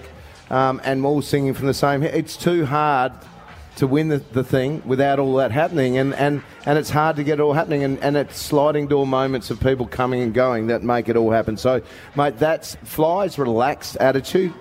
um, and all singing from the same. It's too hard to win the, the thing without all that happening, and, and, and it's hard to get it all happening, and, and it's sliding door moments of people coming and going that make it all happen. So, mate, that's Fly's relaxed attitude.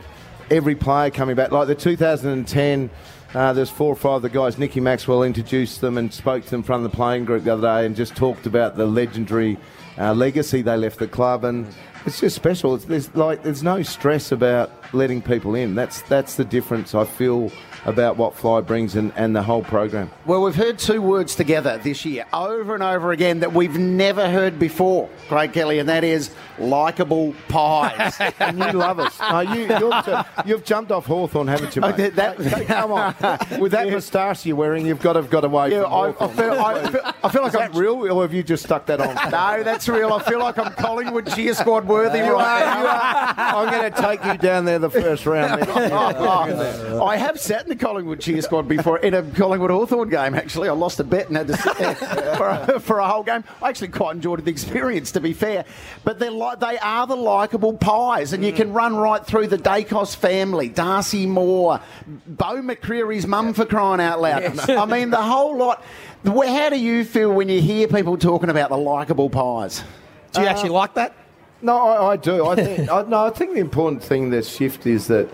Every player coming back, like the 2010. Uh, there's four or five of the guys. Nicky Maxwell introduced them and spoke to them from the playing group the other day and just talked about the legendary uh, legacy they left the club and it's just special. It's, there's like there's no stress about letting people in. That's that's the difference I feel about what Fly brings and, and the whole program. Well, we've heard two words together this year over and over again that we've never heard before, Craig Kelly, and that is likable pies. (laughs) and you love us. No, you, you've, you've jumped off Hawthorn, haven't you, oh, mate? Okay, that- Come on. (laughs) With that moustache you're wearing, you've got to have got away Yeah, from I, I, feel, I, feel, I feel like Is I'm that real, or have you just stuck that on? (laughs) No, that's real. I feel like I'm Collingwood cheer squad worthy You right now. I'm going to take you down there the first round. then. I have sat in the Collingwood cheer squad before in a Collingwood Hawthorn game. Actually, I lost a bet and had to sit there (laughs) for a, for a whole game. I actually quite enjoyed the experience, to be fair. But they're like they are the likable pies, and you mm. can run right through the Daicos family, Darcy Moore, Beau McCreery's mum for crying out loud. I mean, the whole lot. How do you feel when you hear people talking about the likable pies? Do you actually uh, like that? No, I, I do. I think I, no. I think the important thing this shift is that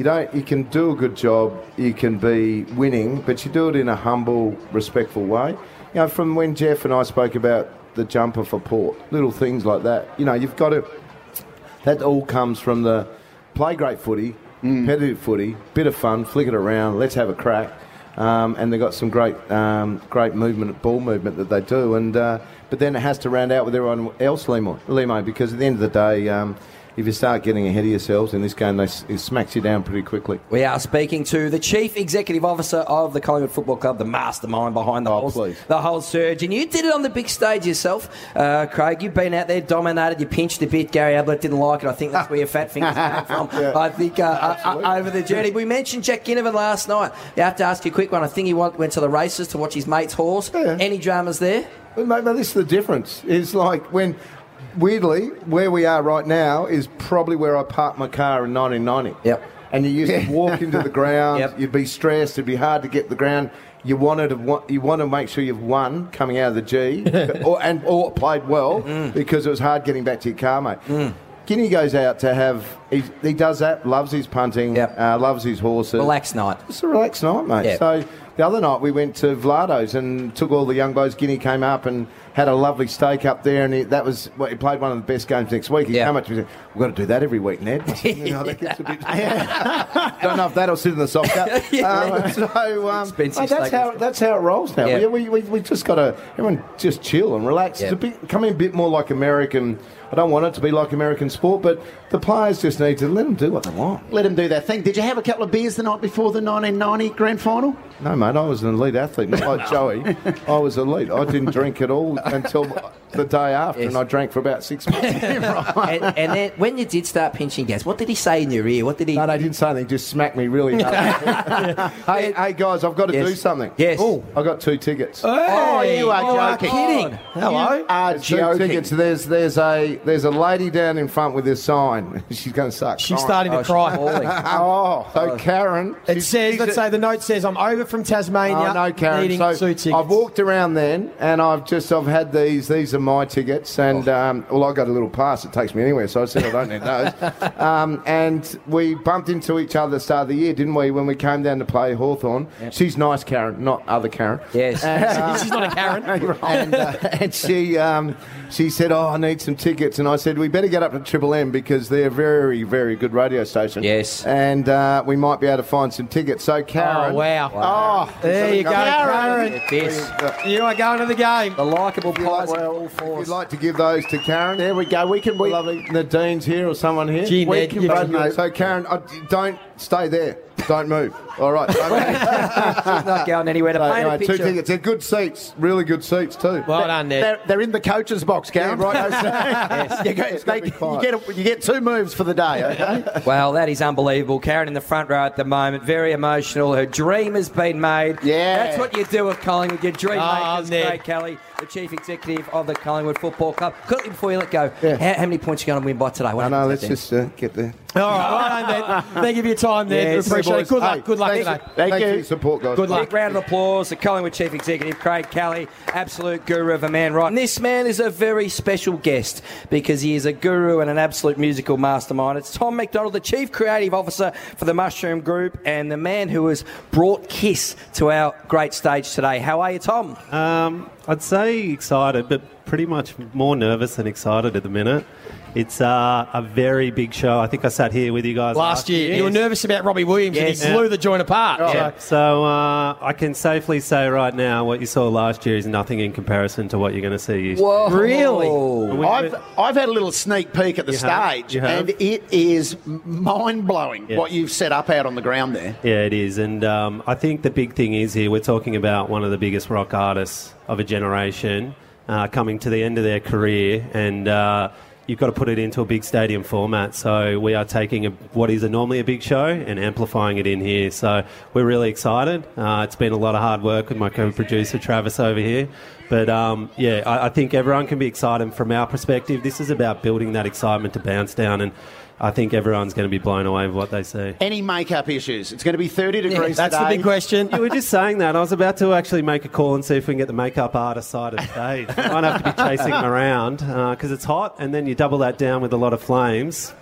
you don't. You can do a good job. You can be winning, but you do it in a humble, respectful way. You know, from when Jeff and I spoke about the jumper for Port, little things like that. You know, you've got to. That all comes from the play great footy, competitive footy, bit of fun, flick it around, let's have a crack. Um, and they've got some great, um, great movement, ball movement that they do. And uh, but then it has to round out with everyone else, Lehmo, Lehmo because at the end of the day, um, if you start getting ahead of yourselves in this game, they, it smacks you down pretty quickly. We are speaking to the Chief Executive Officer of the Collingwood Football Club, the mastermind behind the, whole, the whole surge. And you did it on the big stage yourself, uh, Craig. You've been out there, dominated, you pinched a bit. Gary Ablett didn't like it. I think that's where your fat (laughs) fingers came from. I think uh, uh, uh, over the journey. We mentioned Jack Ginnivan last night. You have to ask you a quick one. I think he went to the races to watch his mate's horse. Any dramas there? But mate, but this is the difference. It's like when, weirdly, where we are right now is probably where I parked my car in 1990. Yep. And you used to (laughs) walk into the ground. Yep. You'd be stressed. It'd be hard to get the ground. You wanted to you want to make sure you've won coming out of the G, (laughs) or and or played well because it was hard getting back to your car, mate. Guinea goes out to have. He, he does that. Loves his punting. Uh, loves his horses. Relaxed night. It's a relaxed night, mate. Yeah. So the other night we went to Vlado's and took all the young boys. Guinea came up and had a lovely steak up there, and he, that was well, he played one of the best games next week. He Yeah. came up to me "We've got to do that every week, Ned." Said, "You know, that gets a bit- (laughs) (laughs) Don't know if that'll sit in the soft cup. Um, so um, (laughs) oh, that's how that's how it rolls now. Yeah. We, we, we just got to everyone just chill and relax. Yeah. It's a bit, coming a bit more like American. I don't want it to be like American sport, but the players just need to let them do what they want. Let them do their thing. Did you have a couple of beers the night before the 1990 grand final? No, mate, I was an elite athlete, not like Joey. I was elite. I didn't drink at all until the day after, and I drank for about six months. (laughs) and, and then when you did start pinching gas, what did he say in your ear? What did he? No, they didn't say anything. Just smacked me really hard. (laughs) (laughs) hey, hey, guys, I've got to Yes. do something. Yes. Oh, I got two tickets. Oh, you are you are joking. kidding. Hello? You are Two joking. tickets. There's there's a there's a lady down in front with this sign. She's going to suck. She's starting to Oh, she's cry. bawling. Oh, so oh. Karen. It says, let's a- say the note says, I'm over from Tasmania. Oh, no, Karen. So two tickets. I've walked around then, and I've just I've had these. These are my tickets, and Oh. um, well, I got a little pass. It takes me anywhere, so I said I don't need those. (laughs) um, and we bumped into each other at the start of the year, didn't we? When we came down to play Hawthorn. She's nice, Karen, not other Karen. Yes. (laughs) She's not a Karen. (laughs) and, uh, and she um, she said, "Oh, I need some tickets," and I said, "We better get up to Triple M because they're a very, very good radio station." Yes. and uh, we might be able to find some tickets. So, Karen, Oh, wow. Oh, There you go, Karen. This. You are going to the game. The likable pies Well, of all if fours. you'd like to give those to Karen, There we go. We can. We, lovely. Nadine's here or someone here. Gee, We Ned, can you've both. So, Karen, I, don't stay there. Don't move. All right. Don't. She's (laughs) not going anywhere to So, paint anyway, a two tickets. They're good seats. Really good seats too. Well done, Ned. they're, they're in the coach's box, Karen. Yeah, right. (laughs) yes. you, get, they- you, get a, you get two moves for the day, okay? (laughs) Well, that is unbelievable. Karen in the front row at the moment, very emotional. Her dream has been made. Yeah. That's what you do with Collingwood. Your dream Oh, makers, Ned. Craig Kelly, the chief executive of the Collingwood Football Club. Quickly before you let go, Yeah. how, how many points are you going to win by today? What I know. Let's just uh, get there. All right, well done, Ned. Thank you for your time, Ned. Yes. we appreciate it. Good luck. Hey, Good luck thank today. you. Thank Thanks you. for support, guys. Good luck. Big round of applause. to Collingwood Chief Executive, Craig Kelly, absolute guru of a man, right? And this man is a very special guest because he is a guru and an absolute musical mastermind. It's Tom McDonald, the Chief Creative Officer for the Mushroom Group and the man who has brought Kiss to our great stage today. How are you, Tom? Um, I'd say excited, but pretty much more nervous than excited at the minute. It's uh, a very big show. I think I sat here with you guys Last year, you were nervous about Robbie Williams Yes. and he blew the joint apart. Yeah. So- So uh, I can safely say right now, what you saw last year is nothing in comparison to what you're going to see. Whoa. Really? I've, I've had a little sneak peek at the You stage, You have? and it is mind blowing Yeah. what you've set up out on the ground there. Yeah, it is. And um, I think the big thing is here, we're talking about one of the biggest rock artists of a generation uh, coming to the end of their career. And uh, you've got to put it into a big stadium format. So we are taking a, what is a, normally a big show and amplifying it in here. So we're really excited. Uh, it's been a lot of hard work with my co producer, Travis, over here. But um, yeah, I, I think everyone can be excited from our perspective. This is about building that excitement to bounce down. And I think everyone's going to be blown away with what they see. Any makeup issues? It's going to be 30 degrees that's the big question. You were just saying that. I was about to actually make a call and see if we can get the makeup artist side of the stage. We might have to be chasing them around uh, because it's hot, and then you double that down with a lot of flames.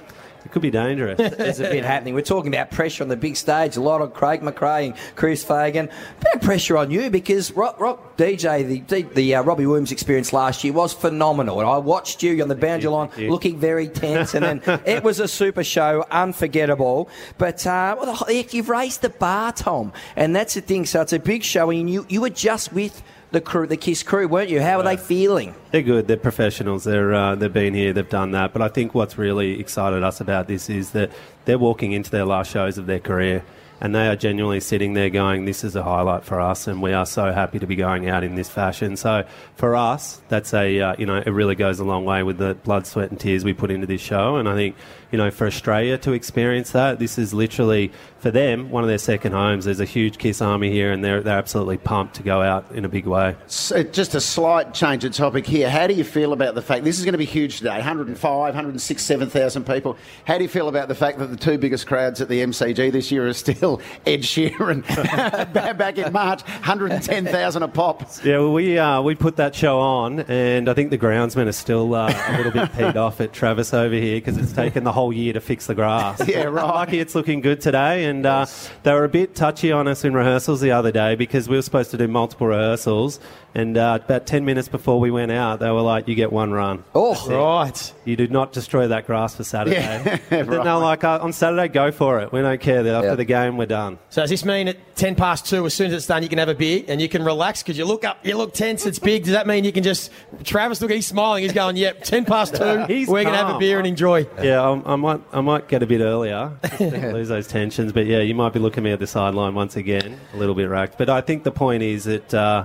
It could be dangerous. (laughs) There's a bit happening. We're talking about pressure on the big stage. A lot of Craig McRae and Chris Fagan. Bit of pressure on you because Rock, rock DJ, the the uh, Robbie Williams experience last year was phenomenal. And I watched you on the boundary line looking very tense, and then (laughs) it was a super show, unforgettable. But uh, well, the- you've raised the bar, Tom, and that's the thing. So it's a big show, and you you were just with the crew, the Kiss crew, weren't you? How are they feeling? They're good. They're professionals. They're uh, they've been here. They've done that. But I think what's really excited us about this is that they're walking into their last shows of their career, and they are genuinely sitting there going, "This is a highlight for us, and we are so happy to be going out in this fashion." So for us, that's a uh, you know it really goes a long way with the blood, sweat, and tears we put into this show. And I think you know for Australia to experience that, this is literally for them one of their second homes. There's a huge Kiss army here, and they're they're absolutely pumped to go out in a big way. So just a slight change of topic here. How do you feel about the fact this is going to be huge today? 105, 106, 7,000 people. How do you feel about the fact that the two biggest crowds at the MCG this year are still (laughs) Ed Sheeran (laughs) back in March, 110,000 a pop? Yeah, well, we uh, we put that show on, and I think the groundsmen are still uh, a little bit peed (laughs) off at Travis over here because it's taken the whole year to fix the grass. (laughs) Yeah, right. Lucky it's looking good today, and uh, they were a bit touchy on us in rehearsals the other day because we were supposed to do multiple rehearsals, and uh, about ten minutes before we went out, they were like, "You get one run." Oh, right. You did not destroy that grass for Saturday. Yeah, (laughs) then right. they're like, uh, "On Saturday, go for it. We don't care. After Yeah. the game, we're done." So does this mean at ten past two, as soon as it's done, you can have a beer and you can relax because you look up, you look tense, it's big. Does that mean you can just? Travis, look, he's smiling. He's going, "Yep, ten past two. (laughs) He's we're gonna have a beer and enjoy." Yeah, I, I might I might get a bit earlier, (laughs) lose those tensions. But yeah, you might be looking at me at the sideline once again, a little bit racked. But I think the point is that uh,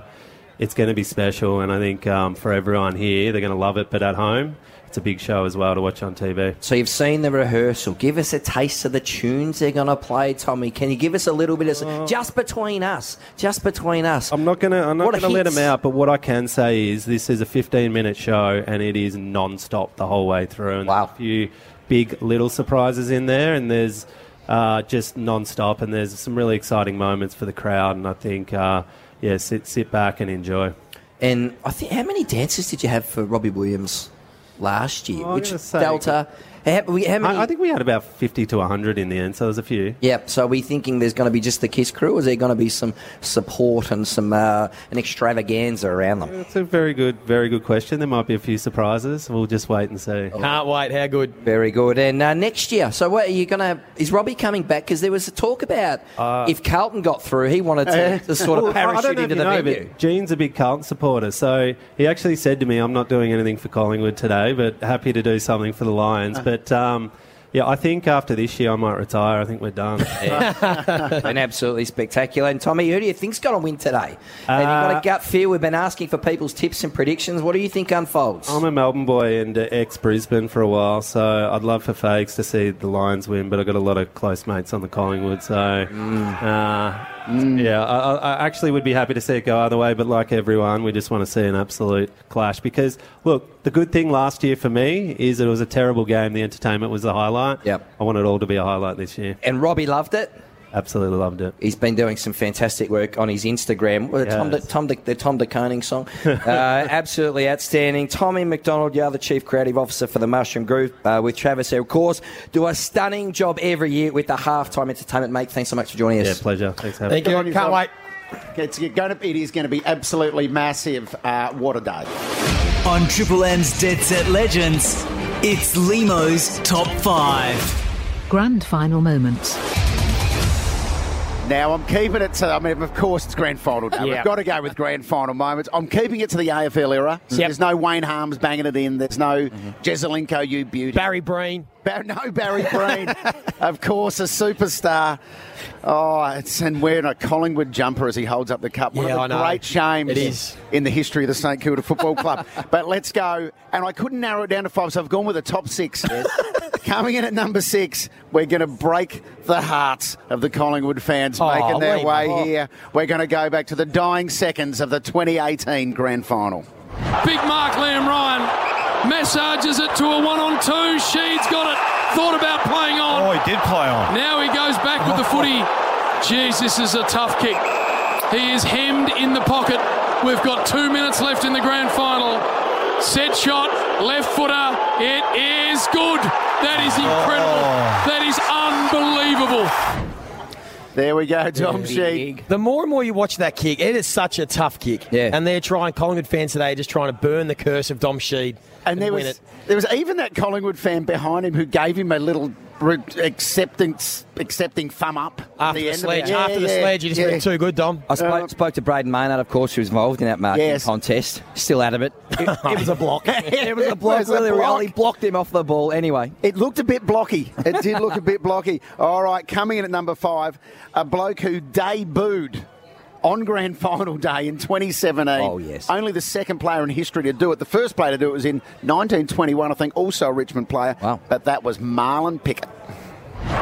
it's going to be special, and I think um, for everyone here, they're going to love it. But at home, it's a big show as well to watch on TV. So you've seen the rehearsal. Give us a taste of the tunes they're going to play, Tommy. Can you give us a little bit of just between us, just between us? I'm not gonna I'm not gonna let hits. them out, but what I can say is this is a 15 minute show, and it is non-stop the whole way through. And Wow. a few big little surprises in there, and there's uh, just non-stop, and there's some really exciting moments for the crowd. And I think, uh, yeah, sit sit back and enjoy. And I think how many dances did you have for Robbie Williams last year? Oh, Which gonna say- Delta? How, how many? I, I think we had about 50 to 100 in the end, so there's a few. Yep. So are we thinking there's going to be just the Kiss crew, or is there going to be some support and some uh, an extravaganza around them? It's a very good, very good question. There might be a few surprises. We'll just wait and see. Can't wait. How good? Very good. And uh, next year, so what are you going to? Is Robbie coming back? Because there was a talk about if Carlton got through, he wanted to, (laughs) to sort of Uh, Well, parachute into the know, venue. Gene's a big Carlton supporter, so he actually said to me, "I'm not doing anything for Collingwood today, but happy to do something for the Lions." But um, yeah, I think after this year, I might retire. I think we're done. (laughs) Been absolutely spectacular. And Tommy, who do you think's going to win today? Have you got a Uh, gut feel? We've been asking for people's tips and predictions. What do you think unfolds? I'm a Melbourne boy and uh, ex Brisbane for a while, so I'd love for Fakes to see the Lions win, but I've got a lot of close mates on the Collingwood, so uh, yeah, I, I I actually would be happy to see it go either way, but like everyone, we just want to see an absolute clash because look, the good thing last year for me is it was a terrible game. The entertainment was the highlight. Yep. I want it all to be a highlight this year. and Robbie loved it. Absolutely loved it. He's been doing some fantastic work on his Instagram. Well, the, Tom De, Yes. Tom De, the Tom De Koning song. (laughs) uh, absolutely outstanding. Tommy McDonald, you're the Chief Creative Officer for the Mushroom Group uh, with Travis Air, of course. Do a stunning job every year with the halftime entertainment, mate. Thanks so much for joining us. Yeah, pleasure. Thanks for having Thank me. you. Can't wait. It's going to, it is going to be absolutely massive. Uh, what a day. On Triple M's Dead Set Legends, It's Lehmo's Top 5. Grand final moments. Now I'm keeping it to. I mean, of course, it's grand final day. Yeah. We've got to go with grand final moments. I'm keeping it to the AFL era. So Yep. There's no Wayne Harmes banging it in. There's no Mm-hmm. Jesaulenko, you beauty. Barry Breen. Bar- no Barry Breen. (laughs) of course, a superstar. Oh, it's and wearing a Collingwood jumper as he holds up the cup. One Yeah, of I the know. great shames It is. in the history of the St Kilda Football Club. (laughs) but let's go. And I couldn't narrow it down to five, so I've gone with the top six. (laughs) Coming in at number six, we're going to break the hearts of the Collingwood fans Oh, making their wait. way Oh. here. We're going to go back to the dying seconds of the 2018 Grand Final. Big Mark Liam Ryan massages it to a one on two. Sheed's got it. Thought about playing on. Oh, he did play on. Now he goes back with the footy. Jeez, this is a tough kick. He is hemmed in the pocket. We've got two minutes left in the grand final. Set shot, left footer. It is good. That is incredible. Oh. That is unbelievable. There we go, Dom Sheed. The more and more you watch that kick, it is such a tough kick. Yeah. And they're trying, Collingwood fans today are just trying to burn the curse of Dom Sheed. And there win was it. there was even that Collingwood fan behind him who gave him a little re- accepting accepting thumb up After the, end of sledge, it. Yeah, after the yeah, sledge, you just yeah. went too good, Dom. I spoke, uh, spoke to Brayden Maynard, of course, who was involved in that marking Yes. contest. Still out of it. (laughs) It, it was a block. (laughs) it was a block. (laughs) was a really, block. really blocked him off the ball. Anyway, It looked a bit blocky. It did look a bit blocky. All right, coming in at number five, a bloke who debuted on grand final day in 2017. Oh, yes. Only the second player in history to do it. The first player to do it was in 1921, I think, also a Richmond player. Wow. But that was Marlon Pickett.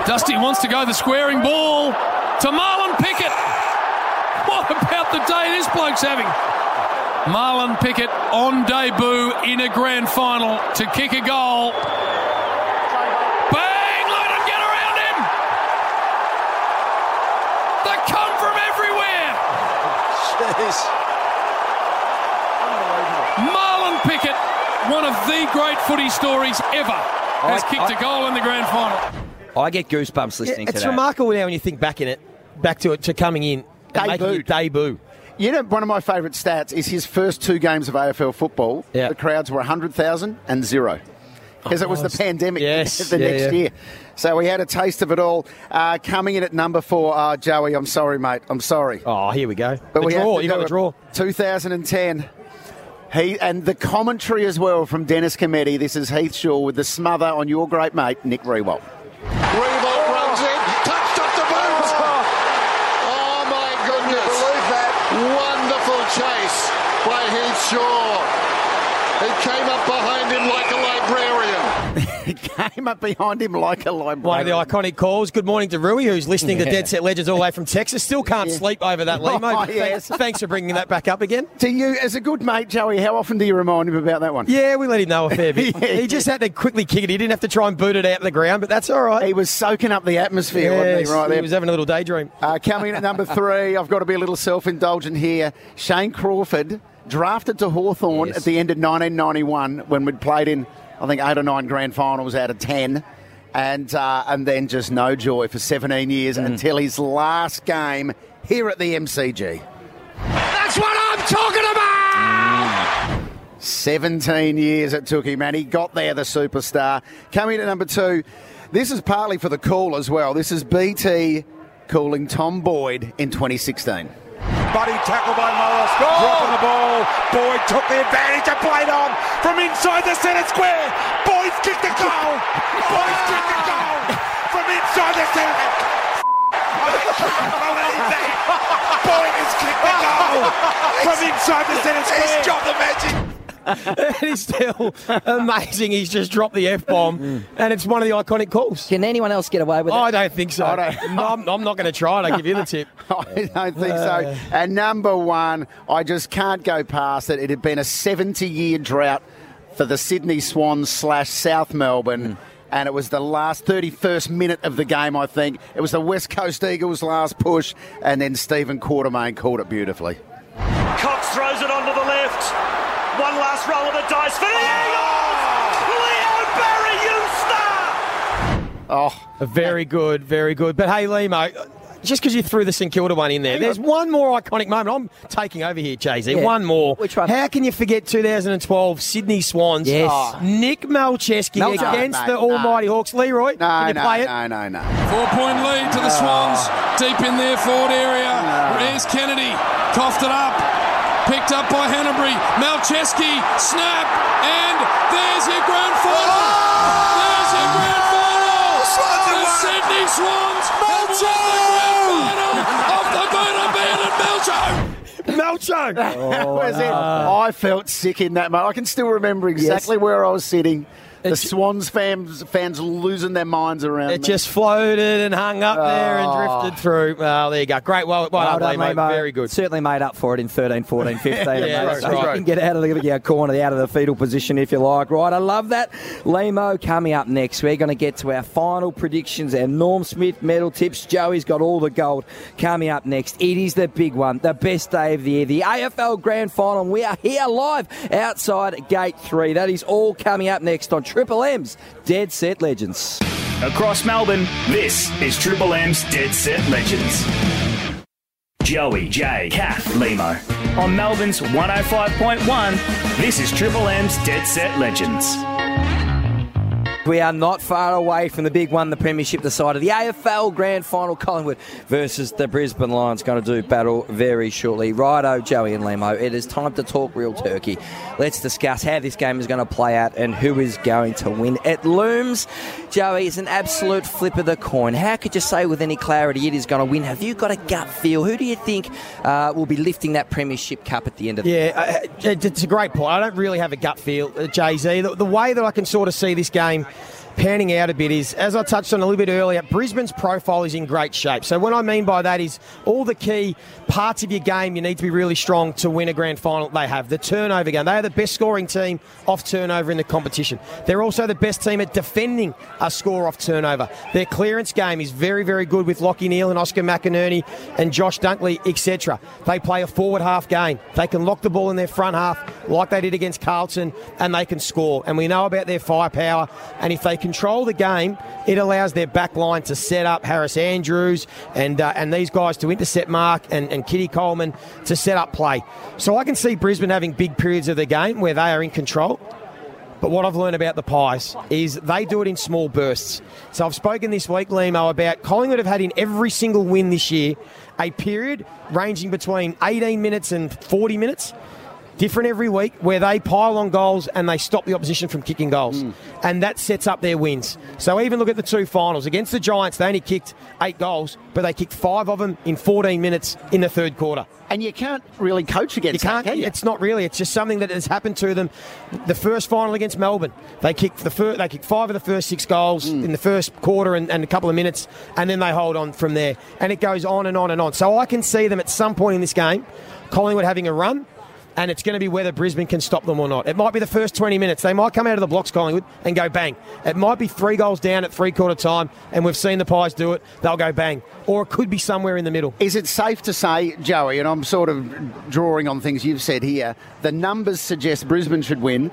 Dusty wants to go the squaring ball to Marlon Pickett. What about the day this bloke's having? Marlon Pickett on debut in a grand final to kick a goal. Marlon Pickett, one of the great footy stories ever, has I- kicked I- a goal in the grand final. I get goosebumps listening It's to that. It's remarkable now when you think back in it, back to it, to coming in and making your debut. You know, one of my favourite stats is his first two games of AFL football. Yeah. The crowds were 100,000 and zero. Because it was the pandemic Yes, (laughs) the yeah, next yeah. year. So we had a taste of it all. Uh, coming in at number four, uh, Joey, I'm sorry, mate. I'm sorry. Oh, here we go. But the we draw. You got the draw. 2010. He and the commentary as well from Dennis Cometti. This is Heath Shaw with the smother on your great mate Nick Riewoldt. Riewoldt runs in, touched off the boot. Oh my goodness! believe that? Wonderful chase by Heath Shaw. He came up behind him like a librarian. he came up behind him like a librarian. One of the iconic calls. Good morning to Rui, who's listening to Dead Set Legends all the way from Texas. Still can't sleep over that, Lehmo. (laughs) Oh, yes. thanks, thanks for bringing that back up again. To you, as a good mate, Joey, how often do you remind him about that one? Yeah, we let him know a fair bit. (laughs) Yeah. He just had to quickly kick it. He didn't have to try and boot it out of the ground, but that's all right. He was soaking up the atmosphere, wasn't Yes, he? Right there. he was having a little daydream. Uh, coming in at number three, I've got to be a little self indulgent here. Shane Crawford, drafted to Hawthorn Yes. at the end of 1991 when we'd played in, I think, eight or nine grand finals out of 10. And, uh, and then just no joy for 17 years Mm. until his last game here at the MCG. That's what I'm talking about. 17 years it took him, and he got there, the superstar. Coming to number two, this is partly for the call as well. This is BT calling Tom Boyd in 2016. Buddy tackled by Morris, dropping the ball. Boyd took the advantage and played on from inside the centre square. Boyd's kicked a goal. (laughs) Boyd's kicked a goal from inside the centre. I can't believe that. Boyd has kicked the goal from inside the centre square. He's dropped the magic. (laughs) it is still amazing. He's just dropped the F bomb, and it's one of the iconic calls. Can anyone else get away with it? I don't think so. I don't- No, (laughs) I'm, I'm not going to try it. I'll give you the tip. (laughs) I don't think Uh. so. And number one, I just can't go past it. It had been a 70 year drought for the Sydney Swans slash South Melbourne. And it was the last 31st minute of the game, I think. It was the West Coast Eagles' last push, and then Stephen Quartermain called it beautifully. Cox throws it onto the left. One last roll of the dice for the Eagles. Leo Barry, you star. Oh, Very good, very good. But hey, Lehmo, just because you threw the St Kilda one in there, there's one more iconic moment. I'm taking over here, Jay Z. Yeah. One more. Which one? How can you forget 2012 Sydney Swans? Yes. Oh. Nick Malceski Malcho. against No, the mate, Almighty Hawks. Leroy, No, can you no, play it? no, no, no. Four point lead to the oh. Swans. Deep in their forward area. There's Kennedy. Coughed it up. Picked up by Hanbury. Malceski. Snap. And there's your grand final. There's your grand final. The Sydney Swans have won the grand final of the Bernard Bandit Melcho. Melcho. that Oh, was it. I felt sick in that moment. I can still remember exactly where I was sitting. The Swans fans, fans losing their minds around It me. just floated and hung up there and Oh. drifted ah. through. Well, there you go. Great. Well, well, Well done, done, Lehmo. Lehmo. Very good. Certainly made up for it in 13, 14, (laughs) 15. Yeah, mate. that's so you right. can get out of the yeah, corner, out of the fetal position if you like. Right, I love that. Lehmo coming up next. We're going to get to our final predictions, our Norm Smith medal tips. Joey's got all the gold coming up next. It is the big one, the best day of the year, the AFL Grand Final. We are here live outside Gate 3. That is all coming up next on Triple M's Dead Set Legends. Across Melbourne, this is Triple M's Dead Set Legends. Joey, Jay, Kath, Lehmo. On Melbourne's 105.1, this is Triple M's Dead Set Legends. We are not far away from the big one, the Premiership decided. The AFL Grand Final, Collingwood versus the Brisbane Lions, going to do battle very shortly. Righto, Joey and Lehmo, it is time to talk real turkey. Let's discuss how this game is going to play out and who is going to win. It looms, Joey, is an absolute flip of the coin. How could you say with any clarity it is going to win? Have you got a gut feel? Who do you think uh, will be lifting that Premiership Cup at the end of the Yeah, uh, it's a great point. I don't really have a gut feel, uh, Jay Z. The, the way that I can sort of see this game panning out a bit is, as I touched on a little bit earlier, Brisbane's profile is in great shape. So, what I mean by that is all the key parts of your game you need to be really strong to win a grand final. They have the turnover game. They are the best scoring team off turnover in the competition. They're also the best team at defending a score off turnover. Their clearance game is very, very good with Lachie Neale and Oscar McInerney and Josh Dunkley, etc. They play a forward half game. They can lock the ball in their front half like they did against Carlton and they can score. And we know about their firepower. And if they control the game, it allows their back line to set up Harris Andrews and uh, and these guys to intercept Mark and, and Kitty Coleman to set up play. So I can see Brisbane having big periods of the game where they are in control. But what I've learned about the Pies is they do it in small bursts. So I've spoken this week, Lehmo, about Collingwood have had in every single win this year a period ranging between 18 minutes and 40 minutes. Different every week, where they pile on goals and they stop the opposition from kicking goals. And that sets up their wins. So even look at the two finals. Against the Giants, they only kicked eight goals, but they kicked five of them in 14 minutes in the third quarter. And you can't really coach against You can't. that, can you? It's not really. It's just something that has happened to them. The first final against Melbourne, they kicked the fir- they kicked five of the first six goals Hmm. in the first quarter and, and a couple of minutes, and then they hold on from there, and it goes on and on and on. So I can see them at some point in this game, Collingwood having a run. And it's going to be whether Brisbane can stop them or not. It might be the first 20 minutes. They might come out of the blocks, Collingwood, and go bang. It might be three goals down at three quarter time, and we've seen the Pies do it. They'll go bang. Or it could be somewhere in the middle. Is it safe to say, Joey, and I'm sort of drawing on things you've said here, the numbers suggest Brisbane should win,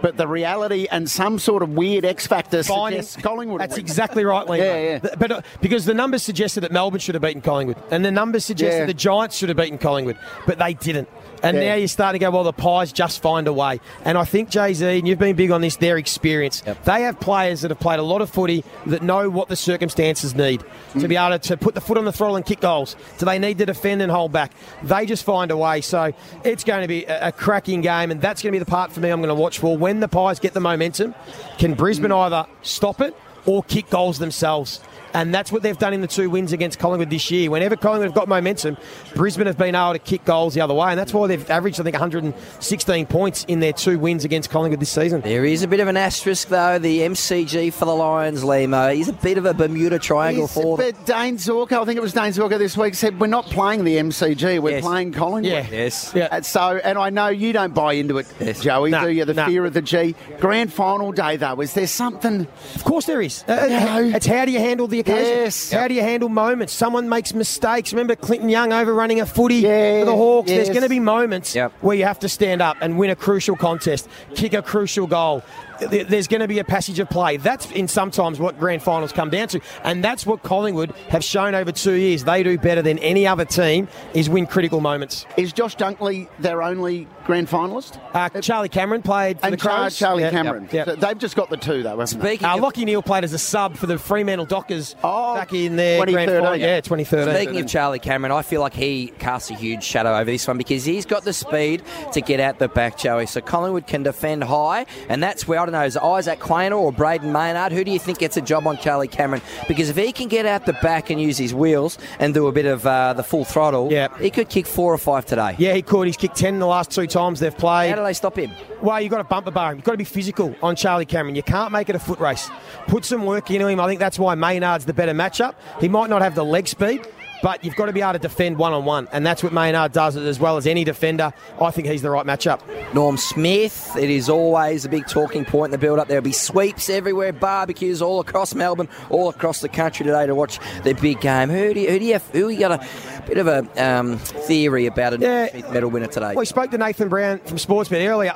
but the reality and some sort of weird X factor Finding- suggests Collingwood That's win. exactly right, Liam. Yeah, yeah. But uh, because the numbers suggested that Melbourne should have beaten Collingwood, and the numbers suggested Yeah. the Giants should have beaten Collingwood, but they didn't. And Yeah. now you're starting to go, well, the Pies just find a way. And I think Jay Z, and you've been big on this, their experience. They have players that have played a lot of footy that know what the circumstances need to be able to, put the foot on the throttle and kick goals. Do they need to defend and hold back? They just find a way. So it's going to be a, a cracking game, and that's going to be the part for me I'm going to watch for. When the Pies get the momentum, can Brisbane either stop it or kick goals themselves? And that's what they've done in the two wins against Collingwood this year. Whenever Collingwood have got momentum, Brisbane have been able to kick goals the other way, and that's why they've averaged, I think, 116 points in their two wins against Collingwood this season. There is a bit of an asterisk, though. The MCG for the Lions, Lehmo. He's a bit of a Bermuda Triangle Yes, for them. but Dayne Zorko, I think it was Dayne Zorko this week, said we're not playing the MCG, we're Yes. playing Collingwood. Yeah. Yes. Yeah. And so, and I know you don't buy into it, Yes. Joey, No, do you? The no. fear of the G. Grand final day, though, is there something? Of course there is. Uh, No. It's how do you handle the Yes. How do you handle moments? Someone makes mistakes. Remember Clinton Young overrunning a footy Yeah, for the Hawks? yes. There's going to be moments Yep. where you have to stand up and win a crucial contest, kick a crucial goal. Th- there's going to be a passage of play. That's in sometimes what grand finals come down to, and that's what Collingwood have shown over two years. They do better than any other team is win critical moments. Is Josh Dunkley their only grand finalist? Uh, Charlie Cameron played for and the Crows. Charlie Yeah, Cameron. yep, yep. So they've just got the two, though, haven't Speaking Uh, Lachie Neale played as a sub for the Fremantle Dockers back in their grand 2013. final. Yeah, 2013. Speaking of Charlie Cameron, I feel like he casts a huge shadow over this one because he's got the speed to get out the back, Joey. So Collingwood can defend high, and that's where I don't know is Isaac Quaynor or Brayden Maynard. Who do you think gets a job on Charlie Cameron? Because if he can get out the back and use his wheels and do a bit of uh, the full throttle, Yeah. he could kick four or five today. Yeah, he could. He's kicked 10 in the last two times they've played. How do they stop him? Well, you've got to bumper bar him. You've got to be physical on Charlie Cameron. You can't make it a foot race. Put some work into him. I think that's why Maynard's the better matchup. He might not have the leg speed, but you've got to be able to defend one on one, and that's what Maynard does as well as any defender. I think he's the right matchup. Norm Smith, it is always a big talking point in the build up. There'll be sweeps everywhere, barbecues all across Melbourne, all across the country today to watch the big game. Who do you, who do you, have, who you got a bit of a um, theory about a Norm Smith medal winner today? Well, we spoke to Nathan Brown from Sportsbet earlier.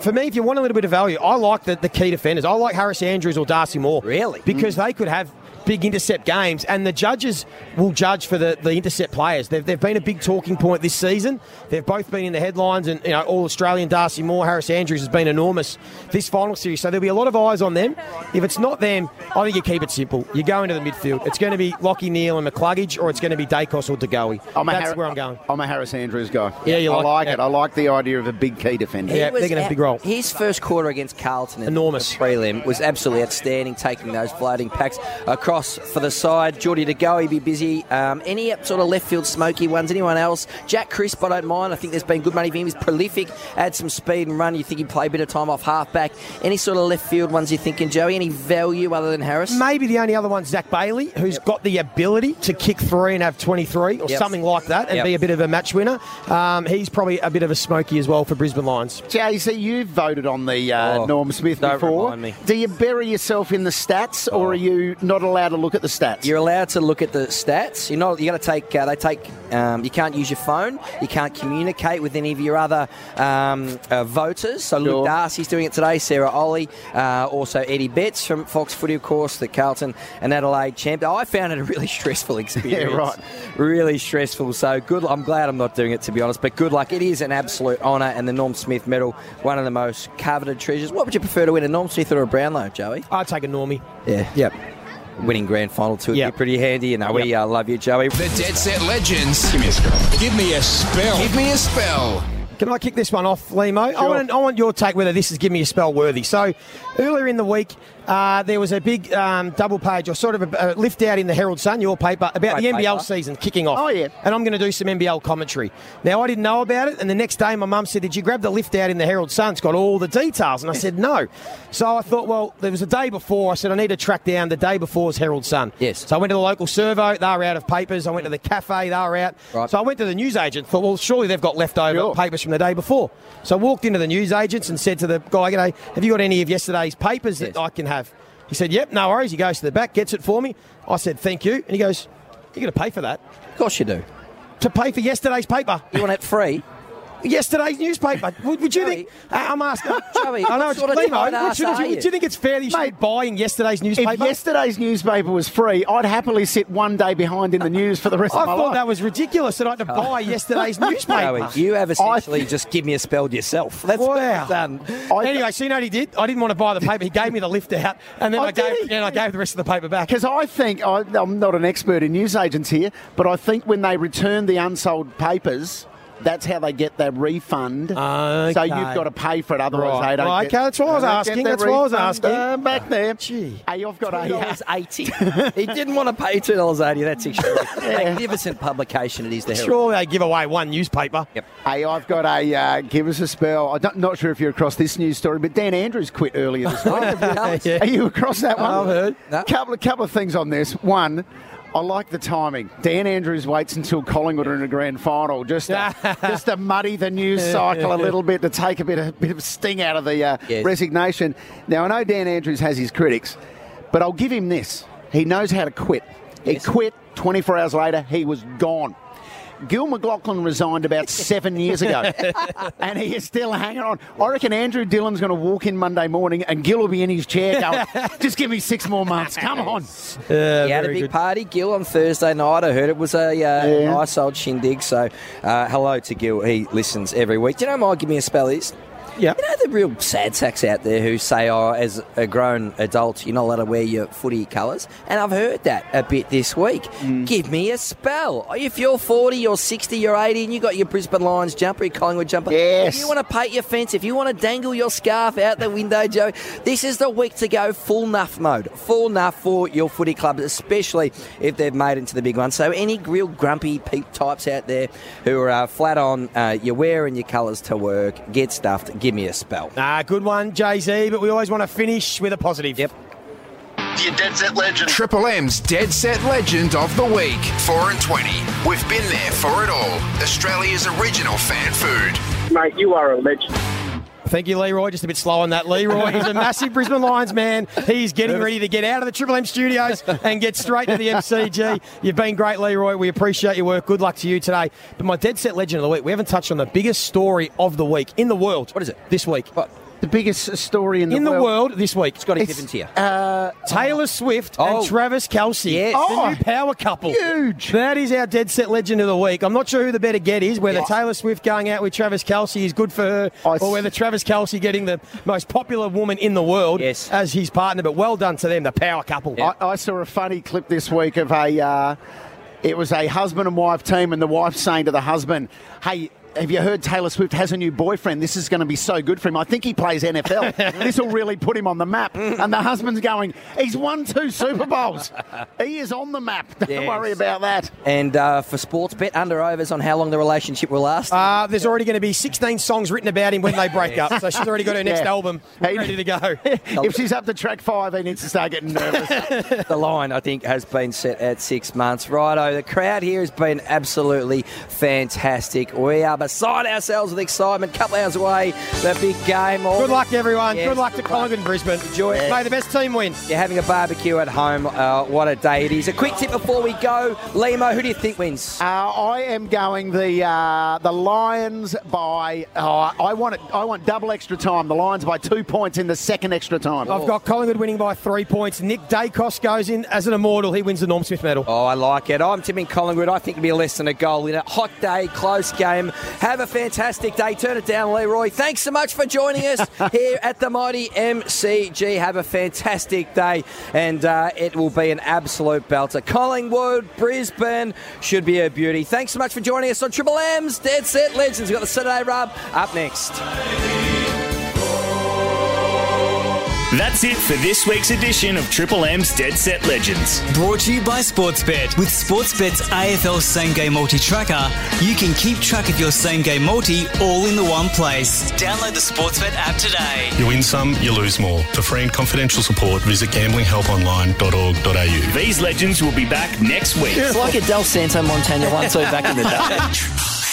For me, if you want a little bit of value, I like the, the key defenders. I like Harris Andrews or Darcy Moore. Really? Because they could have big intercept games, and the judges will judge for the, the intercept players. They've, they've been a big talking point this season. They've both been in the headlines, and you know, all Australian Darcy Moore, Harris Andrews has been enormous this final series. So there'll be a lot of eyes on them. If it's not them, I think you keep it simple. You go into the midfield. It's going to be Lachie Neale and McCluggage, or it's going to be Daicos or De Goey. I'm That's Har- where I'm going. I'm a Harris Andrews guy. Yeah, you I like- like yeah. it. I like the idea of a big key defender. Yeah, they're going to have a big role. His first quarter against Carlton, in Enormous. the prelim, was absolutely outstanding, taking those floating packs across for the side. Jordy De Goey, he'd be busy. Um, any sort of left field smoky ones? Anyone else? Jack Crisp, I don't mind. I think there's been good money for him. He's prolific, add some speed and run. You think he'd play a bit of time off halfback. Any sort of left field ones you're thinking, Joey? Any value other than Harris? Maybe the only other one's Zac Bailey, who's got the ability to kick three and have 23 or Yep. something like that and Yep. be a bit of a match winner. Um, he's probably a bit of a smoky as well for Brisbane Lions. JC, you've voted on the uh, Oh, Norm Smith don't before. remind me. Do you bury yourself in the stats, or are you not allowed to look at the stats? You're allowed to look at the stats. You're not. You got to take. Uh, they take. Um, you can't use your phone. You can't communicate with any of your other um, uh, voters. So Sure. Luke Darcy's doing it today. Sarah Olle, uh, also Eddie Betts from Fox Footy, of course, the Carlton and Adelaide champ. I found it a really (laughs) stressful experience. yeah, right. Really stressful. So good. I'm glad I'm not doing it to be honest. But good luck. It is an absolute honour, and the Norm Smith Medal, one of the most coveted treasures. What would you prefer to win, a Norm Smith or a Brownlow, Joey? I'd take a Normie. Yeah. Yep. Winning grand final too would Yep. be pretty handy. You know, we uh, love you, Joey. The Dead Set Legends. Give me a spell. Give me a spell. Give me a spell. Can I kick this one off, Lehmo? I, want, I want your take whether this is give me a spell worthy. So, earlier in the week, uh, there was a big um, double page or sort of a, a lift out in the Herald Sun, your paper, about Great the NBL paper. season kicking off. Oh, yeah. And I'm going to do some NBL commentary. Now, I didn't know about it, and the next day, my mum said, Did you grab the lift out in the Herald Sun? It's got all the details. And I said, No. So I thought, well, there was a day before. I said, I need to track down the day before's Herald Sun. Yes. So I went to the local servo, they were out of papers. I went to the cafe, they were out. Right. So I went to the newsagent, thought, well, surely they've got leftover Sure. papers from the day before. So I walked into the newsagents and said to the guy, have you got any of yesterday's papers that I can have? He said, Yep, no worries. He goes to the back, gets it for me. I said, Thank you. And he goes, You're going to pay for that? Of course you do. To pay for yesterday's paper? You want it free? Yesterday's newspaper. Would, would you Joey. think? I- I'm asking. (laughs) Joey, I know it's sort of Lehmo, tight what ass should- do, you, you? do you think it's fair that you should be buying yesterday's newspaper? if yesterday's newspaper was free, I'd happily sit one day behind in the news for the rest I of my life. I thought that was ridiculous that I had to buy yesterday's (laughs) newspaper. Joey, you have essentially just give me a spell yourself. That's what Wow. you've done. anyway, so you know what he did? I didn't want to buy the paper. He gave me the lift out, and then Oh, I gave, and I gave the rest of the paper back. Because I think, I, I'm not an expert in newsagents here, but I think when they return the unsold papers, that's how they get their refund. So you've got to pay for it, otherwise Right. they don't Right, get okay, that's what I was asking, that's what I was asking. uh, back there. Gee. Hey, I've got a... dollars eighty. he didn't want to pay two dollars eighty. That's (laughs) extraordinary. Magnificent publication it is. The Herald. Surely they give away one newspaper. Yep. Hey, I've got a uh, give us a spell. I'm not sure if you're across this news story, but Dan Andrews quit earlier this (laughs) week. Yeah. Are you across that one? I've heard. No. Couple of couple of things on this. One. I like the timing. Dan Andrews waits until Collingwood are in a grand final just to, (laughs) just to muddy the news cycle a little bit to take a bit of, bit of sting out of the uh, Yes. resignation. Now I know Dan Andrews has his critics, but I'll give him this: he knows how to quit. He Yes. quit. 24 hours later, he was gone. Gil McLachlan resigned about seven years ago, (laughs) and he is still hanging on. I reckon Andrew Dillon's going to walk in Monday morning, and Gil will be in his chair going, (laughs) "Just give me six more months. Come on." he had a big party, Gil, on Thursday night. I heard it was a uh, nice old shindig. So, uh, hello to Gil. He listens every week. Do you know my give me a spell is? Yeah. You know the real sad sacks out there who say, oh, as a grown adult, you're not allowed to wear your footy colours. And I've heard that a bit this week. Give me a spell. If you're 40, you're 60, you're 80, and you got your Brisbane Lions jumper, your Collingwood jumper. Yes. If you want to paint your fence, if you want to dangle your scarf out the window, Joe, this is the week to go full nuff mode. Full nuff for your footy clubs, especially if they've made it into the big one. So any real grumpy peep types out there who are uh, flat on, uh, you're wearing your colours to work, get stuffed, give me a spell. Ah, good one, Jay Z. But we always want to finish with a positive. Yep. Your dead set legend. Triple M's dead set legend of the week. 4 and 20. We've been there for it all. Australia's original fan food. Mate, you are a legend. Thank you, Leroy. Just a bit slow on that. Leroy is a (laughs) massive Brisbane Lions man. He's getting ready to get out of the Triple M studios and get straight to the MCG. You've been great, Leroy. We appreciate your work. Good luck to you today. But my dead set legend of the week, we haven't touched on the biggest story of the week in the world. What is it? This week. What? The biggest story in the world. in the world. this week. Scotty Pippins here. Uh, Taylor Swift Oh. and Travis Kelce. Yes. The Oh, new power couple. huge. That is our dead set legend of the week. I'm not sure who the better get is, whether Taylor Swift going out with Travis Kelce is good for her, I or whether Travis Kelce getting the most popular woman in the world Yes. as his partner. But well done to them, the power couple. I, I saw a funny clip this week of a. Uh, it was a husband and wife team, and the wife saying to the husband, "Hey." Have you heard Taylor Swift has a new boyfriend? This is going to be so good for him. I think he plays NFL. (laughs) this will really put him on the map. And the husband's going, he's won two Super Bowls. he is on the map. Don't Yes. worry about that. And uh, for sports bet, under overs on how long the relationship will last. Uh, there's already going to be 16 songs written about him when they break up, so she's already got her next Yeah. album Hey. ready to go. (laughs) if she's up to track five, he needs to start getting nervous. (laughs) the line, I think, has been set at six months. Righto, the crowd here has been absolutely fantastic. We are beside ourselves with excitement. Couple hours away, the big game. All Good luck, everyone. Yes, good luck to good luck. Collingwood and Brisbane. Enjoy it. May the best team win. You're having a barbecue at home. Uh, what a day it is. A quick tip before we go. Lehmo, who do you think wins? Uh, I am going the uh, the Lions by. Oh, I want it. I want double extra time. The Lions by two points in the second extra time. I've got Collingwood winning by three points. Nick Daicos goes in as an immortal. He wins the Norm Smith medal. Oh, I like it. I'm tipping Collingwood. I think it'll be less than a goal in a hot day, close game. Have a fantastic day. Turn it down, Leroy. Thanks so much for joining us (laughs) here at the mighty MCG. Have a fantastic day, and uh, it will be an absolute belter. Collingwood, Brisbane should be a beauty. Thanks so much for joining us on Triple M's Dead Set Legends. We've got the Saturday Rub up next. That's it for this week's edition of Triple M's Dead Set Legends. Brought to you by Sportsbet. With Sportsbet's AFL Same Game Multi Tracker, you can keep track of your same game multi all in the one place. Download the Sportsbet app today. You win some, you lose more. For free and confidential support, visit gamblinghelponline.org.au. These legends will be back next week. It's like a Del Santo Montana one two back in the day. (laughs)